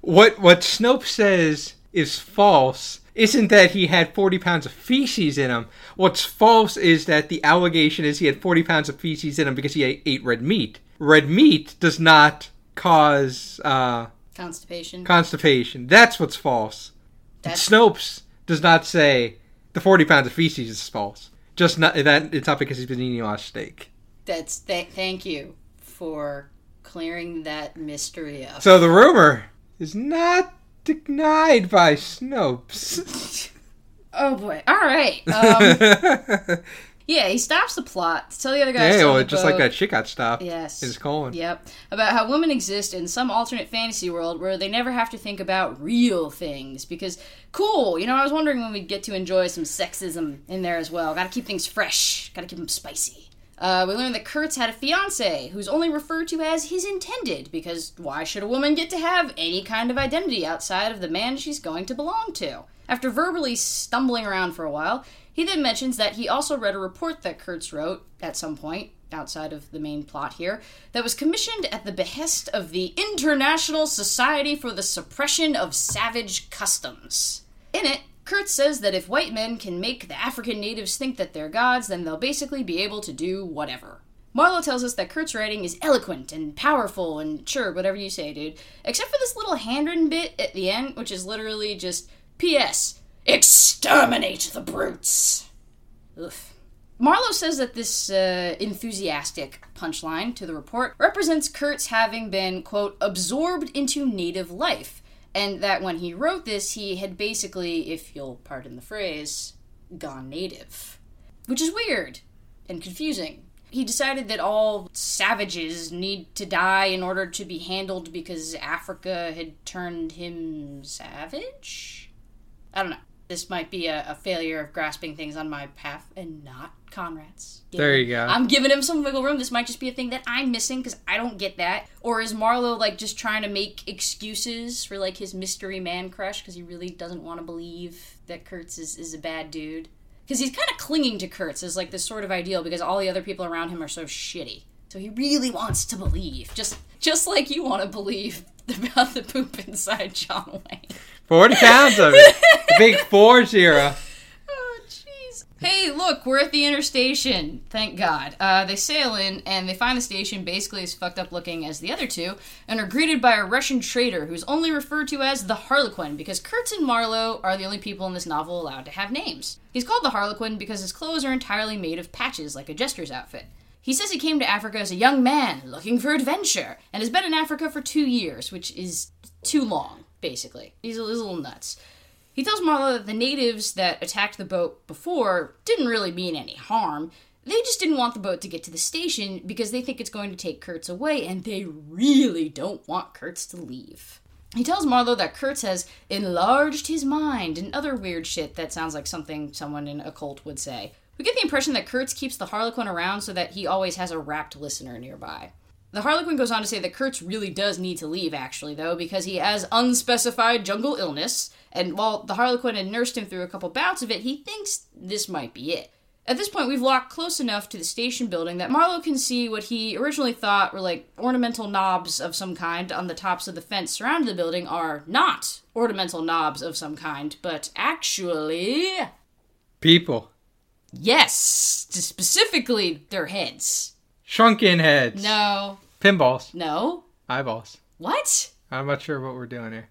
What what Snopes says is false isn't that he had 40 pounds of feces in him. What's false is that the allegation is he had 40 pounds of feces in him because he ate, ate red meat. Red meat does not cause uh, Constipation. constipation. That's what's false. That's- Snopes does not say the 40 pounds of feces is false. Just not that it's not because he's been eating a lot of steak. That's th- thank you for clearing that mystery up. So the rumor is not denied by Snopes. [LAUGHS] oh boy! All right. Um, [LAUGHS] yeah, he stops the plot to tell the other guys. yeah, well, just like that shit got stopped. Yes. In his colon. Yep. About how women exist in some alternate fantasy world where they never have to think about real things. Because, cool, you know, I was wondering when we'd get to enjoy some sexism in there as well. Gotta keep things fresh, gotta keep them spicy. Uh, we learned that Kurtz had a fiance who's only referred to as his intended, because why should a woman get to have any kind of identity outside of the man she's going to belong to? After verbally stumbling around for a while, he then mentions that he also read a report that Kurtz wrote at some point outside of the main plot here, that was commissioned at the behest of the International Society for the Suppression of Savage Customs. In it, Kurtz says that if white men can make the African natives think that they're gods, then they'll basically be able to do whatever. Marlowe tells us that Kurt's writing is eloquent and powerful and sure, whatever you say, dude. Except for this little handwritten bit at the end, which is literally just P.S. Exterminate the brutes! Oof. Marlowe says that this uh, enthusiastic punchline to the report represents Kurtz having been, quote, absorbed into native life, and that when he wrote this, he had basically, if you'll pardon the phrase, gone native. Which is weird and confusing. He decided that all savages need to die in order to be handled because Africa had turned him savage? I don't know. This might be a, a failure of grasping things on my path and not Conrad's. There you go. I'm giving him some wiggle room. This might just be a thing that I'm missing because I don't get that. Or is Marlowe like just trying to make excuses for like his mystery man crush because he really doesn't want to believe that Kurtz is, is a bad dude? Because he's kind of clinging to Kurtz as like this sort of ideal because all the other people around him are so shitty. So he really wants to believe, just just like you want to believe [LAUGHS] about the poop inside John Wayne. 40 pounds of it. The big [LAUGHS] four zero. Oh, jeez. Hey, look, we're at the Inner Station. Thank God. Uh, they sail in, and they find the station basically as fucked up looking as the other two, and are greeted by a Russian trader who's only referred to as the Harlequin because Kurtz and Marlowe are the only people in this novel allowed to have names. He's called the Harlequin because his clothes are entirely made of patches like a jester's outfit. He says he came to Africa as a young man looking for adventure and has been in Africa for two years, which is too long, basically. He's a, little nuts. He tells Marlowe that the natives that attacked the boat before didn't really mean any harm. They just didn't want the boat to get to the station because they think it's going to take Kurtz away, and they really don't want Kurtz to leave. He tells Marlowe that Kurtz has enlarged his mind and other weird shit that sounds like something someone in a cult would say. We get the impression that Kurtz keeps the Harlequin around so that he always has a rapt listener nearby. The Harlequin goes on to say that Kurtz really does need to leave, actually, though, because he has unspecified jungle illness, and while the Harlequin had nursed him through a couple bouts of it, he thinks this might be it. At this point, we've walked close enough to the station building that Marlowe can see what he originally thought were like ornamental knobs of some kind on the tops of the fence surrounding the building are not ornamental knobs of some kind, but actually. People. Yes! Specifically, their heads. Shrunken heads. No. Pinballs. No. Eyeballs. What? I'm not sure what we're doing here.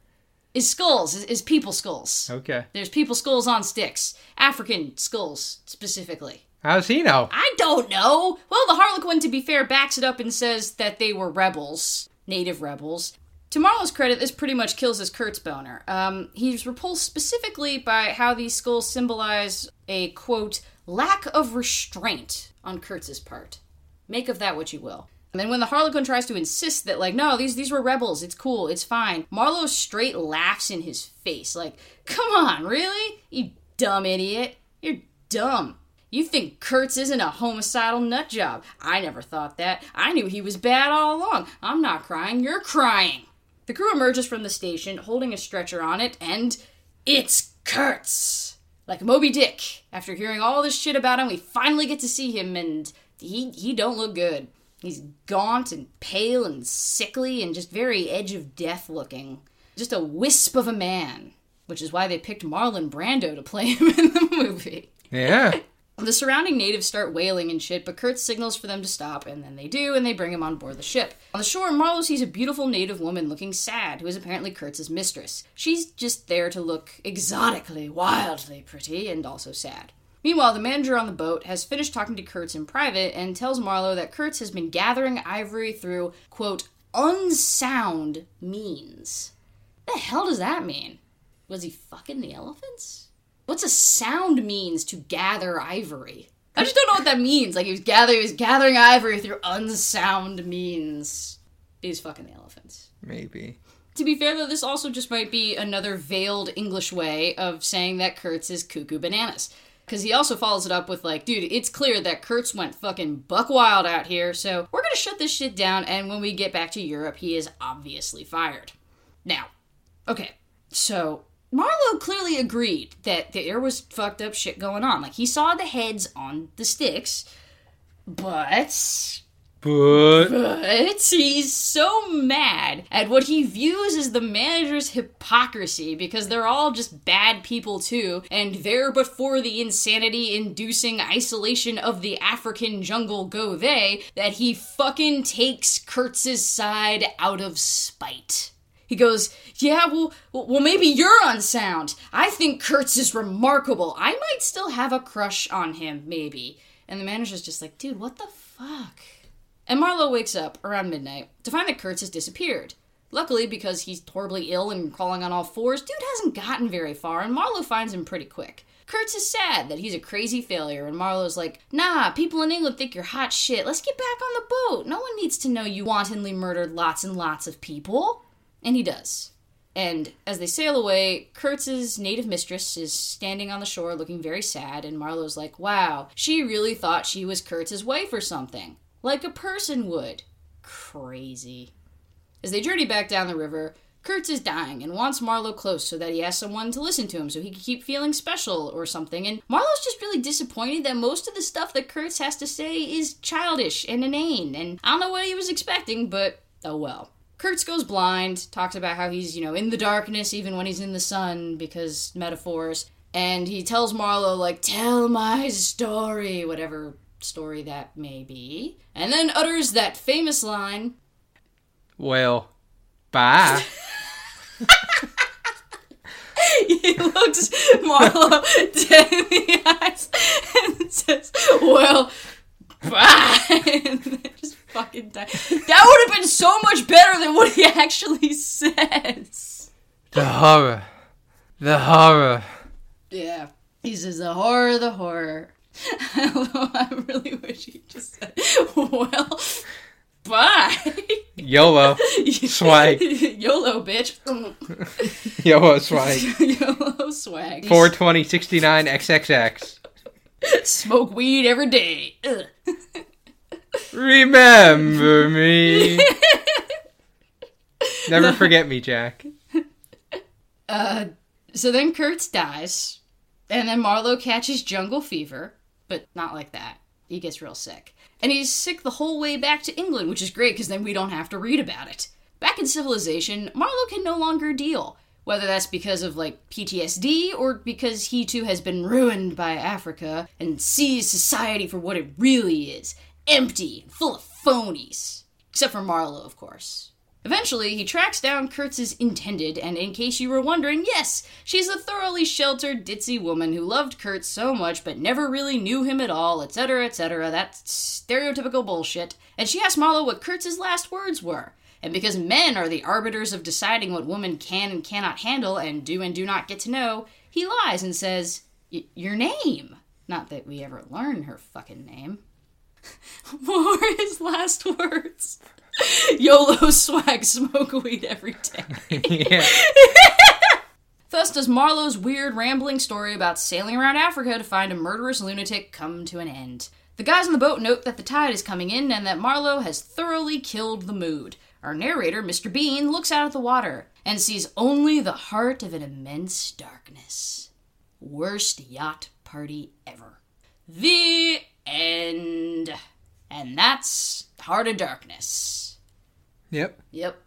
Is skulls, is, is people skulls. Okay. There's people skulls on sticks. African skulls, specifically. How's he know? I don't know. Well, the Harlequin, to be fair, backs it up and says that they were rebels, native rebels. To Marlowe's credit, this pretty much kills his Kurtz boner. Um, he's repulsed specifically by how these skulls symbolize a quote lack of restraint on Kurtz's part. Make of that what you will. And then when the Harlequin tries to insist that, like, no, these these were rebels, it's cool, it's fine, Marlowe straight laughs in his face, like, come on, really? You dumb idiot. You're dumb. You think Kurtz isn't a homicidal nut job. I never thought that. I knew he was bad all along. I'm not crying, you're crying. The crew emerges from the station, holding a stretcher on it, and it's Kurtz. Like Moby Dick. After hearing all this shit about him, we finally get to see him, and he he don't look good. He's gaunt and pale and sickly and just very edge of death looking. Just a wisp of a man, which is why they picked Marlon Brando to play [LAUGHS] him in the movie. Yeah. [LAUGHS] The surrounding natives start wailing and shit, but Kurtz signals for them to stop, and then they do, and they bring him on board the ship. On the shore, Marlowe sees a beautiful native woman looking sad, who is apparently Kurtz's mistress. She's just there to look exotically, wildly pretty, and also sad. Meanwhile, the manager on the boat has finished talking to Kurtz in private and tells Marlowe that Kurtz has been gathering ivory through, quote, unsound means. The hell does that mean? Was he fucking the elephants? What's a sound means to gather ivory? I just don't know what that means. Like he was gathering, he was gathering ivory through unsound means. He's fucking the elephants. Maybe. To be fair, though, this also just might be another veiled English way of saying that Kurtz is cuckoo bananas. Because he also follows it up with, like, dude, it's clear that Kurtz went fucking buck wild out here, so we're gonna shut this shit down, and when we get back to Europe, he is obviously fired. Now, okay, so Marlowe clearly agreed that there was fucked up shit going on. Like, he saw the heads on the sticks, But But But he's so mad at what he views as the manager's hypocrisy because they're all just bad people too, and there but for the insanity inducing isolation of the African jungle go they, that he fucking takes Kurtz's side out of spite. He goes, Yeah, well, well, maybe you're unsound. I think Kurtz is remarkable. I might still have a crush on him, maybe. And the manager's just like, Dude, what the fuck? And Marlowe wakes up around midnight to find that Kurtz has disappeared. Luckily, because he's horribly ill and crawling on all fours, dude hasn't gotten very far, and Marlowe finds him pretty quick. Kurtz is sad that he's a crazy failure, and Marlowe's like, Nah, people in England think you're hot shit. Let's get back on the boat. No one needs to know you wantonly murdered lots and lots of people. And he does. And as they sail away, Kurtz's native mistress is standing on the shore looking very sad, and Marlowe's like, Wow, she really thought she was Kurtz's wife or something. Like a person would. Crazy. As they journey back down the river, Kurtz is dying and wants Marlowe close so that he has someone to listen to him so he can keep feeling special or something. And Marlowe's just really disappointed that most of the stuff that Kurtz has to say is childish and inane. And I don't know what he was expecting, but oh well. Kurtz goes blind, talks about how he's, you know, in the darkness even when he's in the sun because metaphors. And he tells Marlowe, like, tell my story, whatever story that may be. And then utters that famous line well, bye. [LAUGHS] [LAUGHS] he looks Marlowe dead in the eyes and says, Well, bye. [LAUGHS] and then just fucking die. That would have been so much better than what he actually says. The horror. The horror. Yeah. He says, The horror, the horror. Although I really wish he just said, Well, bye. YOLO. Swag. [LAUGHS] YOLO, bitch. [LAUGHS] YOLO swag. [LAUGHS] YOLO swag. 420 69 XXX. Smoke weed every day. Remember me. Never forget me, Jack. Uh, so then Kurtz dies, and then Marlowe catches jungle fever, but not like that. He gets real sick. And he's sick the whole way back to England, which is great because then we don't have to read about it. Back in civilization, Marlowe can no longer deal. Whether that's because of like PTSD or because he too has been ruined by Africa and sees society for what it really is empty and full of phonies. Except for Marlowe, of course. Eventually, he tracks down Kurtz's intended, and in case you were wondering, yes, she's a thoroughly sheltered, ditzy woman who loved Kurtz so much but never really knew him at all, etc., etc. That's stereotypical bullshit. And she asks Marlowe what Kurtz's last words were. And because men are the arbiters of deciding what women can and cannot handle and do and do not get to know, he lies and says, Your name. Not that we ever learn her fucking name. [LAUGHS] what were his last words? [LAUGHS] YOLO swag, smoke weed every day. yeah. [LAUGHS] Thus does Marlowe's weird, rambling story about sailing around Africa to find a murderous lunatic come to an end. The guys on the boat note that the tide is coming in and that Marlowe has thoroughly killed the mood. Our narrator, Mr. Bean, looks out at the water and sees only the heart of an immense darkness. Worst yacht party ever. The end. And that's Heart of Darkness. Yep. Yep.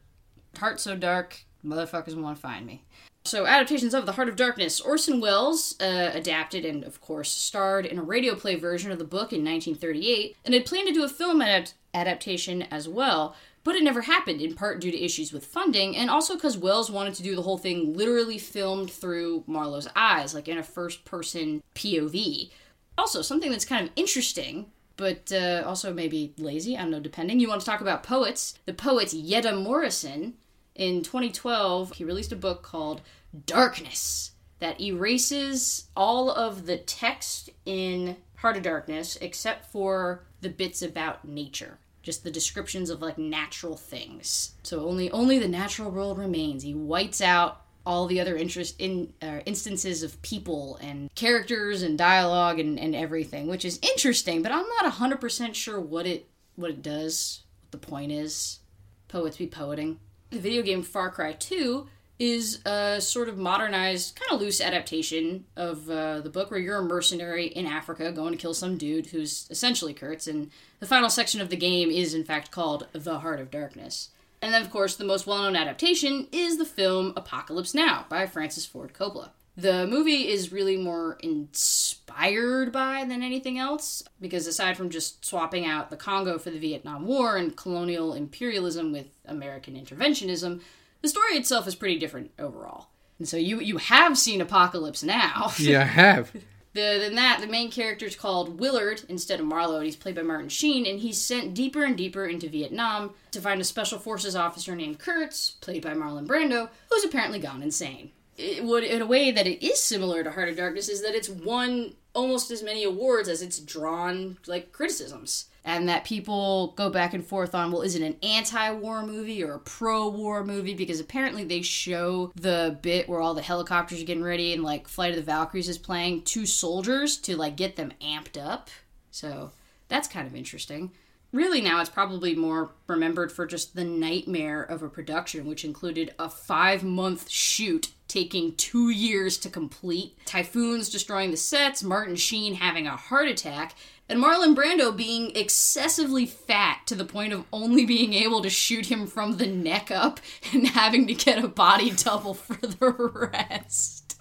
Heart so dark, motherfuckers want to find me. So, adaptations of The Heart of Darkness. Orson Welles uh, adapted and, of course, starred in a radio play version of the book in 1938 and had planned to do a film adapt- adaptation as well, but it never happened, in part due to issues with funding and also because Welles wanted to do the whole thing literally filmed through Marlowe's eyes, like in a first person POV. Also, something that's kind of interesting but uh, also maybe lazy. I don't know, depending. You want to talk about poets? The poet Yedda Morrison, in 2012, he released a book called Darkness that erases all of the text in Heart of Darkness except for the bits about nature. Just the descriptions of like natural things. So only only the natural world remains. He whites out all the other interest in uh, instances of people and characters and dialogue and, and everything, which is interesting, but I'm not 100% sure what it what it does, what the point is. Poets be poeting. The video game Far Cry 2 is a sort of modernized, kind of loose adaptation of uh, the book where you're a mercenary in Africa going to kill some dude who's essentially Kurtz, and the final section of the game is in fact called The Heart of Darkness. And then, of course, the most well known adaptation is the film Apocalypse Now by Francis Ford Coppola. The movie is really more inspired by than anything else, because aside from just swapping out the Congo for the Vietnam War and colonial imperialism with American interventionism, the story itself is pretty different overall. And so you you have seen Apocalypse Now. Yeah, I have. [LAUGHS] The, than that, the main character is called Willard instead of Marlowe, and he's played by Martin Sheen, and he's sent deeper and deeper into Vietnam to find a special forces officer named Kurtz, played by Marlon Brando, who's apparently gone insane. It would, in a way that it is similar to Heart of Darkness, is that it's won almost as many awards as it's drawn like criticisms. And that people go back and forth on well is it an anti-war movie or a pro-war movie? Because apparently they show the bit where all the helicopters are getting ready and like flight of the valkyries is playing two soldiers to like get them amped up. So that's kind of interesting. Really now it's probably more remembered for just the nightmare of a production which included a five month shoot taking two years to complete typhoons destroying the sets martin sheen having a heart attack and Marlon Brando being excessively fat to the point of only being able to shoot him from the neck up and [LAUGHS] having to get a body double [LAUGHS] for the rest.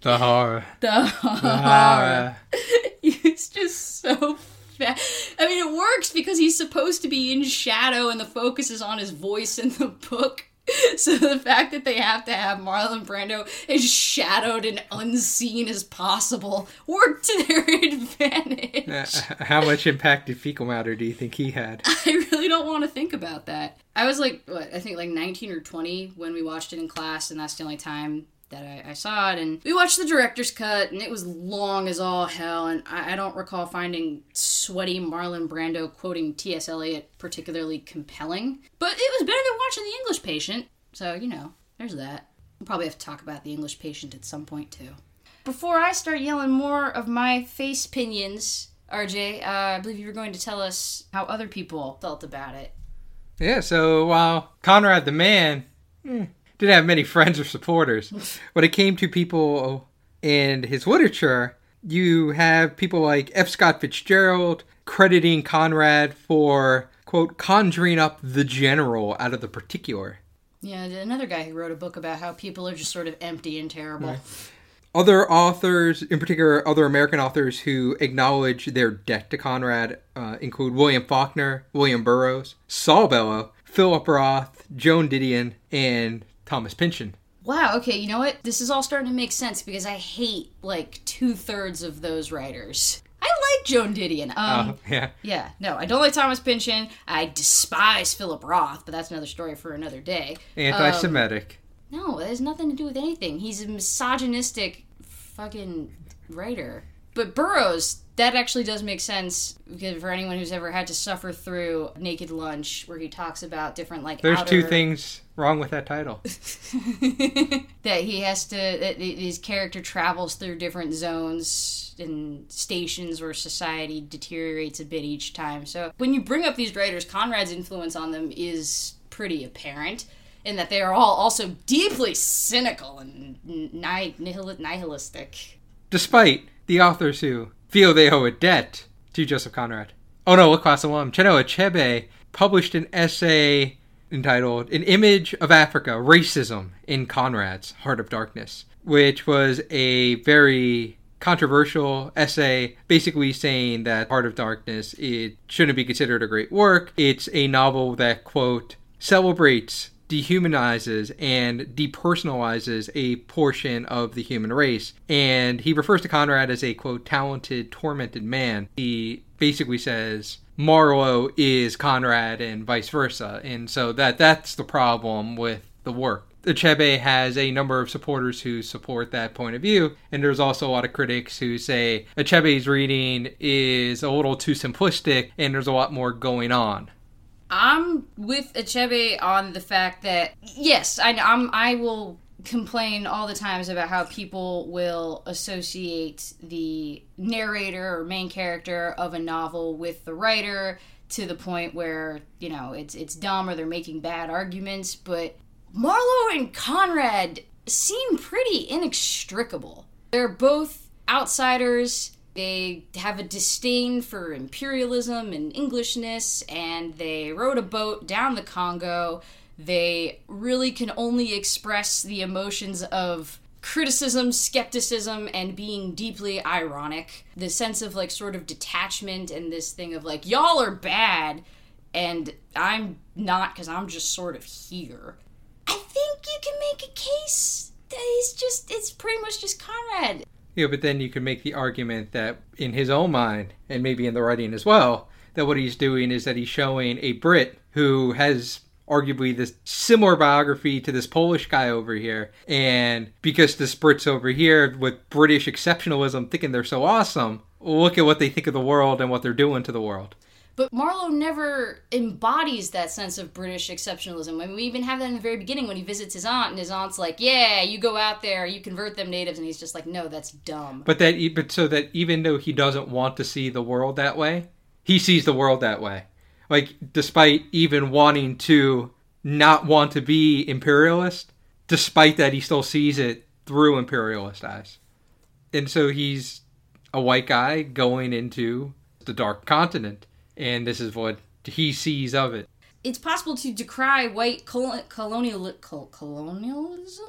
The horror. The horror. [LAUGHS] He's just so fat. I mean, it works because he's supposed to be in shadow and the focus is on his voice in the book. [LAUGHS] So the fact that they have to have Marlon Brando as shadowed and unseen as possible worked to their [LAUGHS] advantage. Uh, how much impact did fecal matter do you think he had? [LAUGHS] I really don't want to think about that. I was like, what, I think like 19 or 20 when we watched it in class, and that's the only time that I, I, saw it. And we watched the director's cut, and it was long as all hell. And I, I don't recall finding sweaty Marlon Brando quoting T.S. Eliot particularly compelling. But it was better than watching The English Patient. So, you know, there's that. We'll probably have to talk about The English Patient at some point, too. Before I start yelling more of my face pinions, RJ, uh, I believe you were going to tell us how other people felt about it. Yeah, so while Conrad the Man hmm, didn't have many friends or supporters, [LAUGHS] when it came to people in his literature, you have people like F. Scott Fitzgerald crediting Conrad for, quote, conjuring up the general out of the particular. Yeah, another guy who wrote a book about how people are just sort of empty and terrible. Right. Other authors, in particular, other American authors who acknowledge their debt to Conrad uh, include William Faulkner, William Burroughs, Saul Bellow, Philip Roth, Joan Didion, and Thomas Pynchon. Wow, okay, you know what? This is all starting to make sense because I hate like two thirds of those writers. I like Joan Didion. Um, oh, yeah. Yeah, no, I don't like Thomas Pynchon. I despise Philip Roth, but that's another story for another day. Anti Semitic. Um, no, it has nothing to do with anything. He's a misogynistic fucking writer. But Burroughs, that actually does make sense because for anyone who's ever had to suffer through Naked Lunch, where he talks about different like there's outer... two things wrong with that title. [LAUGHS] that he has to that his character travels through different zones and stations where society deteriorates a bit each time. So when you bring up these writers, Conrad's influence on them is pretty apparent in that they are all also deeply cynical and nihil- nihilistic. Despite the authors who feel they owe a debt to Joseph Conrad. Oh no, class alum Chinua Achebe published an essay entitled An Image of Africa Racism in Conrad's Heart of Darkness, which was a very controversial essay basically saying that Heart of Darkness it shouldn't be considered a great work. It's a novel that quote celebrates dehumanizes and depersonalizes a portion of the human race. And he refers to Conrad as a quote talented, tormented man. He basically says Marlowe is Conrad and vice versa. And so that that's the problem with the work. Achebe has a number of supporters who support that point of view, and there's also a lot of critics who say Achebe's reading is a little too simplistic and there's a lot more going on. I'm with Achebe on the fact that yes, I I'm, I will complain all the times about how people will associate the narrator or main character of a novel with the writer to the point where you know it's it's dumb or they're making bad arguments but Marlowe and Conrad seem pretty inextricable. They're both outsiders. They have a disdain for imperialism and Englishness, and they rowed a boat down the Congo. They really can only express the emotions of criticism, skepticism, and being deeply ironic. The sense of like sort of detachment and this thing of like, y'all are bad, and I'm not because I'm just sort of here. I think you can make a case that he's just, it's pretty much just Conrad. Yeah, but then you can make the argument that in his own mind, and maybe in the writing as well, that what he's doing is that he's showing a Brit who has arguably this similar biography to this Polish guy over here. And because this Brits over here with British exceptionalism thinking they're so awesome, look at what they think of the world and what they're doing to the world. But Marlowe never embodies that sense of British exceptionalism. I mean, we even have that in the very beginning when he visits his aunt, and his aunt's like, "Yeah, you go out there, you convert them natives," and he's just like, "No, that's dumb." But that, but so that even though he doesn't want to see the world that way, he sees the world that way. Like, despite even wanting to not want to be imperialist, despite that, he still sees it through imperialist eyes. And so he's a white guy going into the dark continent and this is what he sees of it. It's possible to decry white colonial colonialism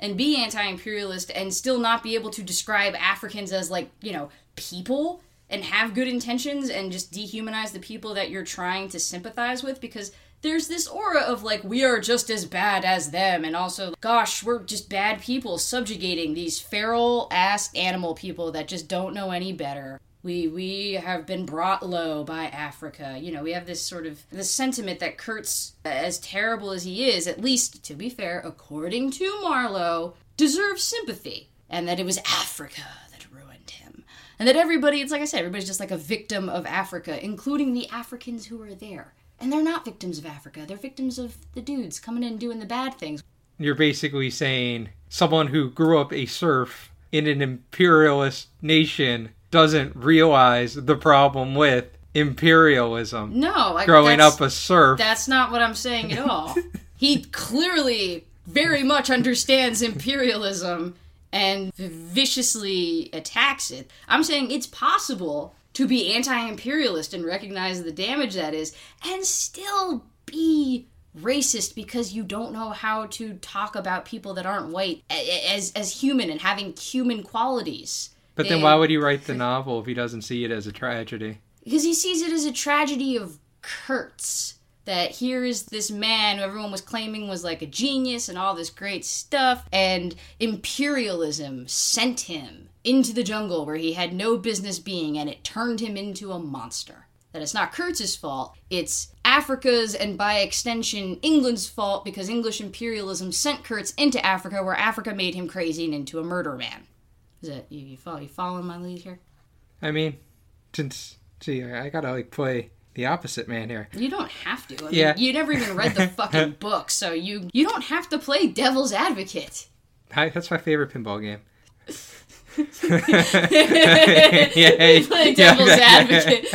and be anti-imperialist and still not be able to describe Africans as like you know people and have good intentions and just dehumanize the people that you're trying to sympathize with because there's this aura of like we are just as bad as them and also gosh we're just bad people subjugating these feral ass animal people that just don't know any better we we have been brought low by Africa. You know, we have this sort of this sentiment that Kurtz, as terrible as he is, at least to be fair, according to Marlowe, deserves sympathy, and that it was Africa that ruined him, and that everybody, it's like I said, everybody's just like a victim of Africa, including the Africans who are there. And they're not victims of Africa. They're victims of the dudes coming in doing the bad things. You're basically saying someone who grew up a serf in an imperialist nation doesn't realize the problem with imperialism. No, I, growing up a serf. That's not what I'm saying at all. [LAUGHS] he clearly very much understands imperialism and viciously attacks it. I'm saying it's possible to be anti-imperialist and recognize the damage that is and still be racist because you don't know how to talk about people that aren't white as as human and having human qualities. But then why would he write the novel if he doesn't see it as a tragedy? Because he sees it as a tragedy of Kurtz. That here is this man who everyone was claiming was like a genius and all this great stuff, and imperialism sent him into the jungle where he had no business being, and it turned him into a monster. That it's not Kurtz's fault, it's Africa's and by extension England's fault because English imperialism sent Kurtz into Africa where Africa made him crazy and into a murder man. Is that you? You follow? You following my lead here? I mean, since see, I gotta like play the opposite man here. You don't have to. I mean, yeah. You never even read the [LAUGHS] fucking book, so you you don't have to play devil's advocate. I, that's my favorite pinball game. [LAUGHS] yeah, play devil's [LAUGHS] yeah, advocate.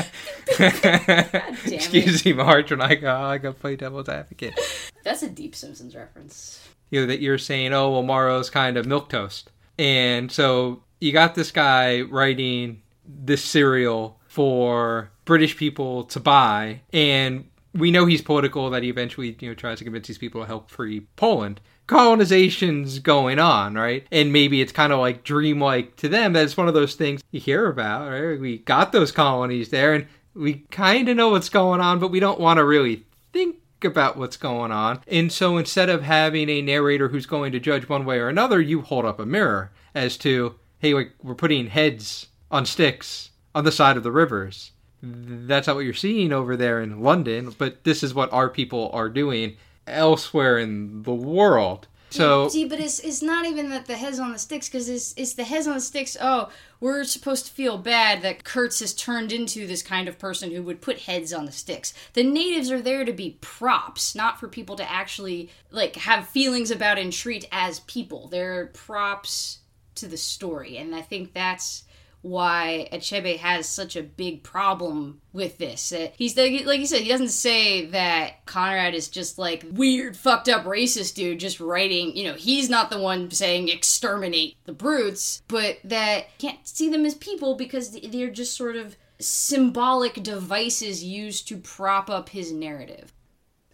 Excuse me, Marge, when I go, I go play devil's advocate. That's a deep Simpsons reference. You know that you're saying, oh well, Morrow's kind of milk toast. And so you got this guy writing this serial for British people to buy, and we know he's political that he eventually you know tries to convince these people to help free Poland. Colonization's going on, right? And maybe it's kind of like dreamlike to them that it's one of those things you hear about, right? We got those colonies there, and we kind of know what's going on, but we don't want to really think about what's going on. And so instead of having a narrator who's going to judge one way or another, you hold up a mirror as to, hey, we're putting heads on sticks on the side of the rivers. That's not what you're seeing over there in London, but this is what our people are doing elsewhere in the world. So see, but it's it's not even that the heads on the sticks because it's it's the heads on the sticks. Oh, we're supposed to feel bad that Kurtz has turned into this kind of person who would put heads on the sticks. The natives are there to be props, not for people to actually like have feelings about and treat as people. They're props to the story, and I think that's why Achebe has such a big problem with this. He's like, like you said, he doesn't say that Conrad is just like weird, fucked up racist dude just writing. You know, he's not the one saying exterminate the brutes, but that can't see them as people because they're just sort of symbolic devices used to prop up his narrative.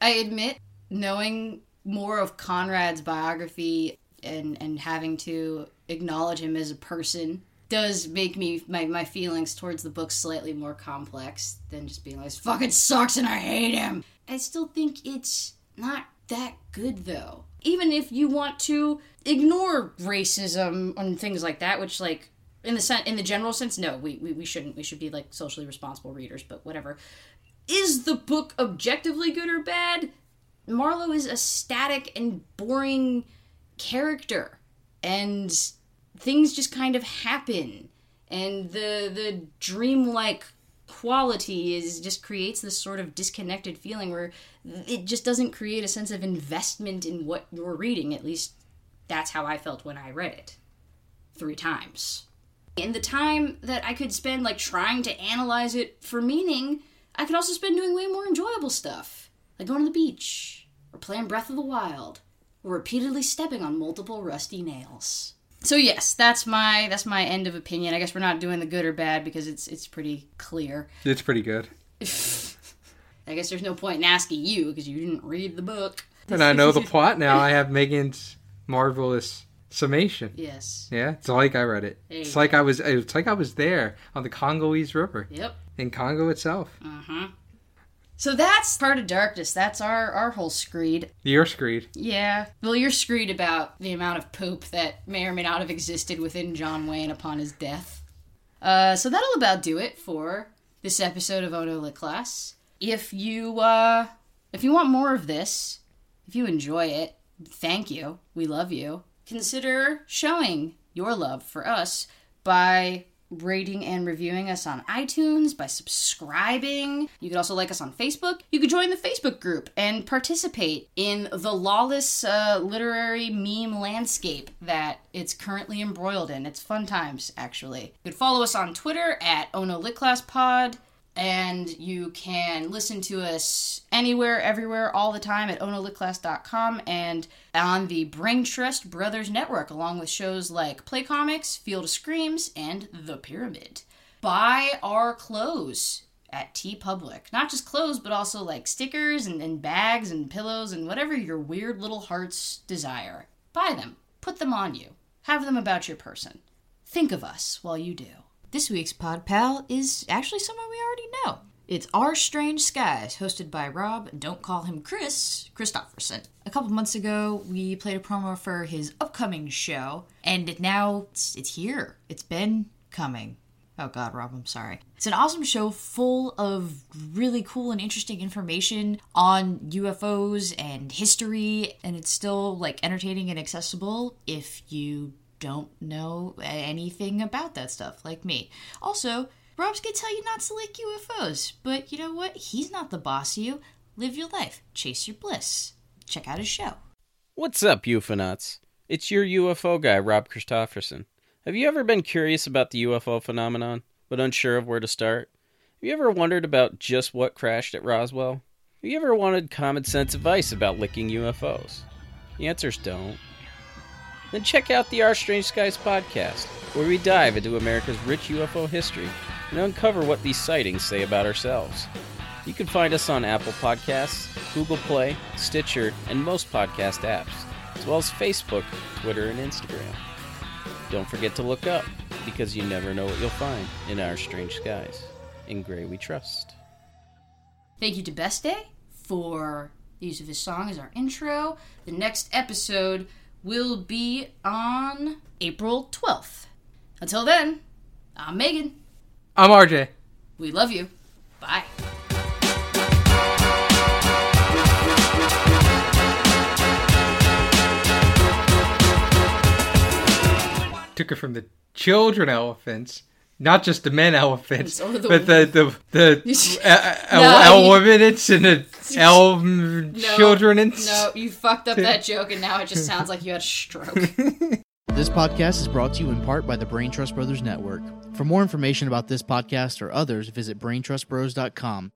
I admit, knowing more of Conrad's biography and and having to acknowledge him as a person does make me my, my feelings towards the book slightly more complex than just being like this fucking sucks and I hate him. I still think it's not that good though. Even if you want to ignore racism and things like that, which like in the sen- in the general sense, no, we, we, we shouldn't. We should be like socially responsible readers, but whatever. Is the book objectively good or bad? Marlowe is a static and boring character. And things just kind of happen. And the the dreamlike quality is just creates this sort of disconnected feeling where it just doesn't create a sense of investment in what you're reading. At least that's how i felt when i read it three times. In the time that i could spend like trying to analyze it for meaning i could also spend doing way more enjoyable stuff like going to the beach or playing breath of the wild or repeatedly stepping on multiple rusty nails so yes, that's my that's my end of opinion. I guess we're not doing the good or bad because it's it's pretty clear. It's pretty good. [LAUGHS] I guess there's no point in asking you because you didn't read the book. And I know the [LAUGHS] plot now. I have Megan's marvelous summation. Yes. Yeah, it's like I read it. It's like. I was. It's like I was there on the Congolese River. Yep. In Congo itself. Uh huh. So that's Heart of Darkness. That's our our whole screed. Your screed. Yeah. Well, you're screed about the amount of poop that may or may not have existed within John Wayne upon his death. Uh, so that'll about do it for this episode of Ono Lit Class. If you uh, if you want more of this, if you enjoy it, thank you. We love you. Consider showing your love for us by rating and reviewing us on iTunes, by subscribing. You could also like us on Facebook. You could join the Facebook group and participate in the lawless uh, literary meme landscape that it's currently embroiled in. It's fun times, actually. You could follow us on Twitter at Ono Lit Class Pod and you can listen to us anywhere, everywhere, all the time at onolitclass.com and on the Brain Trust Brothers Network, along with shows like Play Comics, Field of Screams, and The Pyramid. Buy our clothes at T TeePublic. Not just clothes, but also like stickers and, and bags and pillows and whatever your weird little hearts desire. Buy them. Put them on you. Have them about your person. Think of us while you do. This week's Pod Pal is actually someone we already know. It's Our Strange Skies, hosted by Rob, don't call him Chris, Christopherson. A couple months ago, we played a promo for his upcoming show, and now it's, it's here. It's been coming. Oh god, Rob, I'm sorry. It's an awesome show full of really cool and interesting information on UFOs and history, and it's still like entertaining and accessible if you don't know anything about that stuff, like me. Also, Rob's gonna tell you not to like UFOs, but you know what? He's not the boss of you. Live your life, chase your bliss. Check out his show. What's up, UFOnauts? It's your UFO guy, Rob Christofferson. Have you ever been curious about the UFO phenomenon, but unsure of where to start? Have you ever wondered about just what crashed at Roswell? Have you ever wanted common sense advice about licking UFOs? The answer's don't then check out the Our Strange Skies podcast, where we dive into America's rich UFO history and uncover what these sightings say about ourselves. You can find us on Apple Podcasts, Google Play, Stitcher, and most podcast apps, as well as Facebook, Twitter, and Instagram. Don't forget to look up, because you never know what you'll find in our strange skies. In Gray we trust. Thank you to Best Day for the use of his song as our intro. The next episode will be on April 12th. Until then, I'm Megan. I'm RJ. We love you. Bye. Took it from the children elephants not just the men elephants, the but the the the [LAUGHS] uh, [LAUGHS] no, elephants and the [LAUGHS] elf no, children. No, you fucked up that joke, and now it just sounds like you had a stroke. This podcast is brought to you in part by the Brain Trust Brothers Network. For more information about this podcast or others, visit braintrustbros.com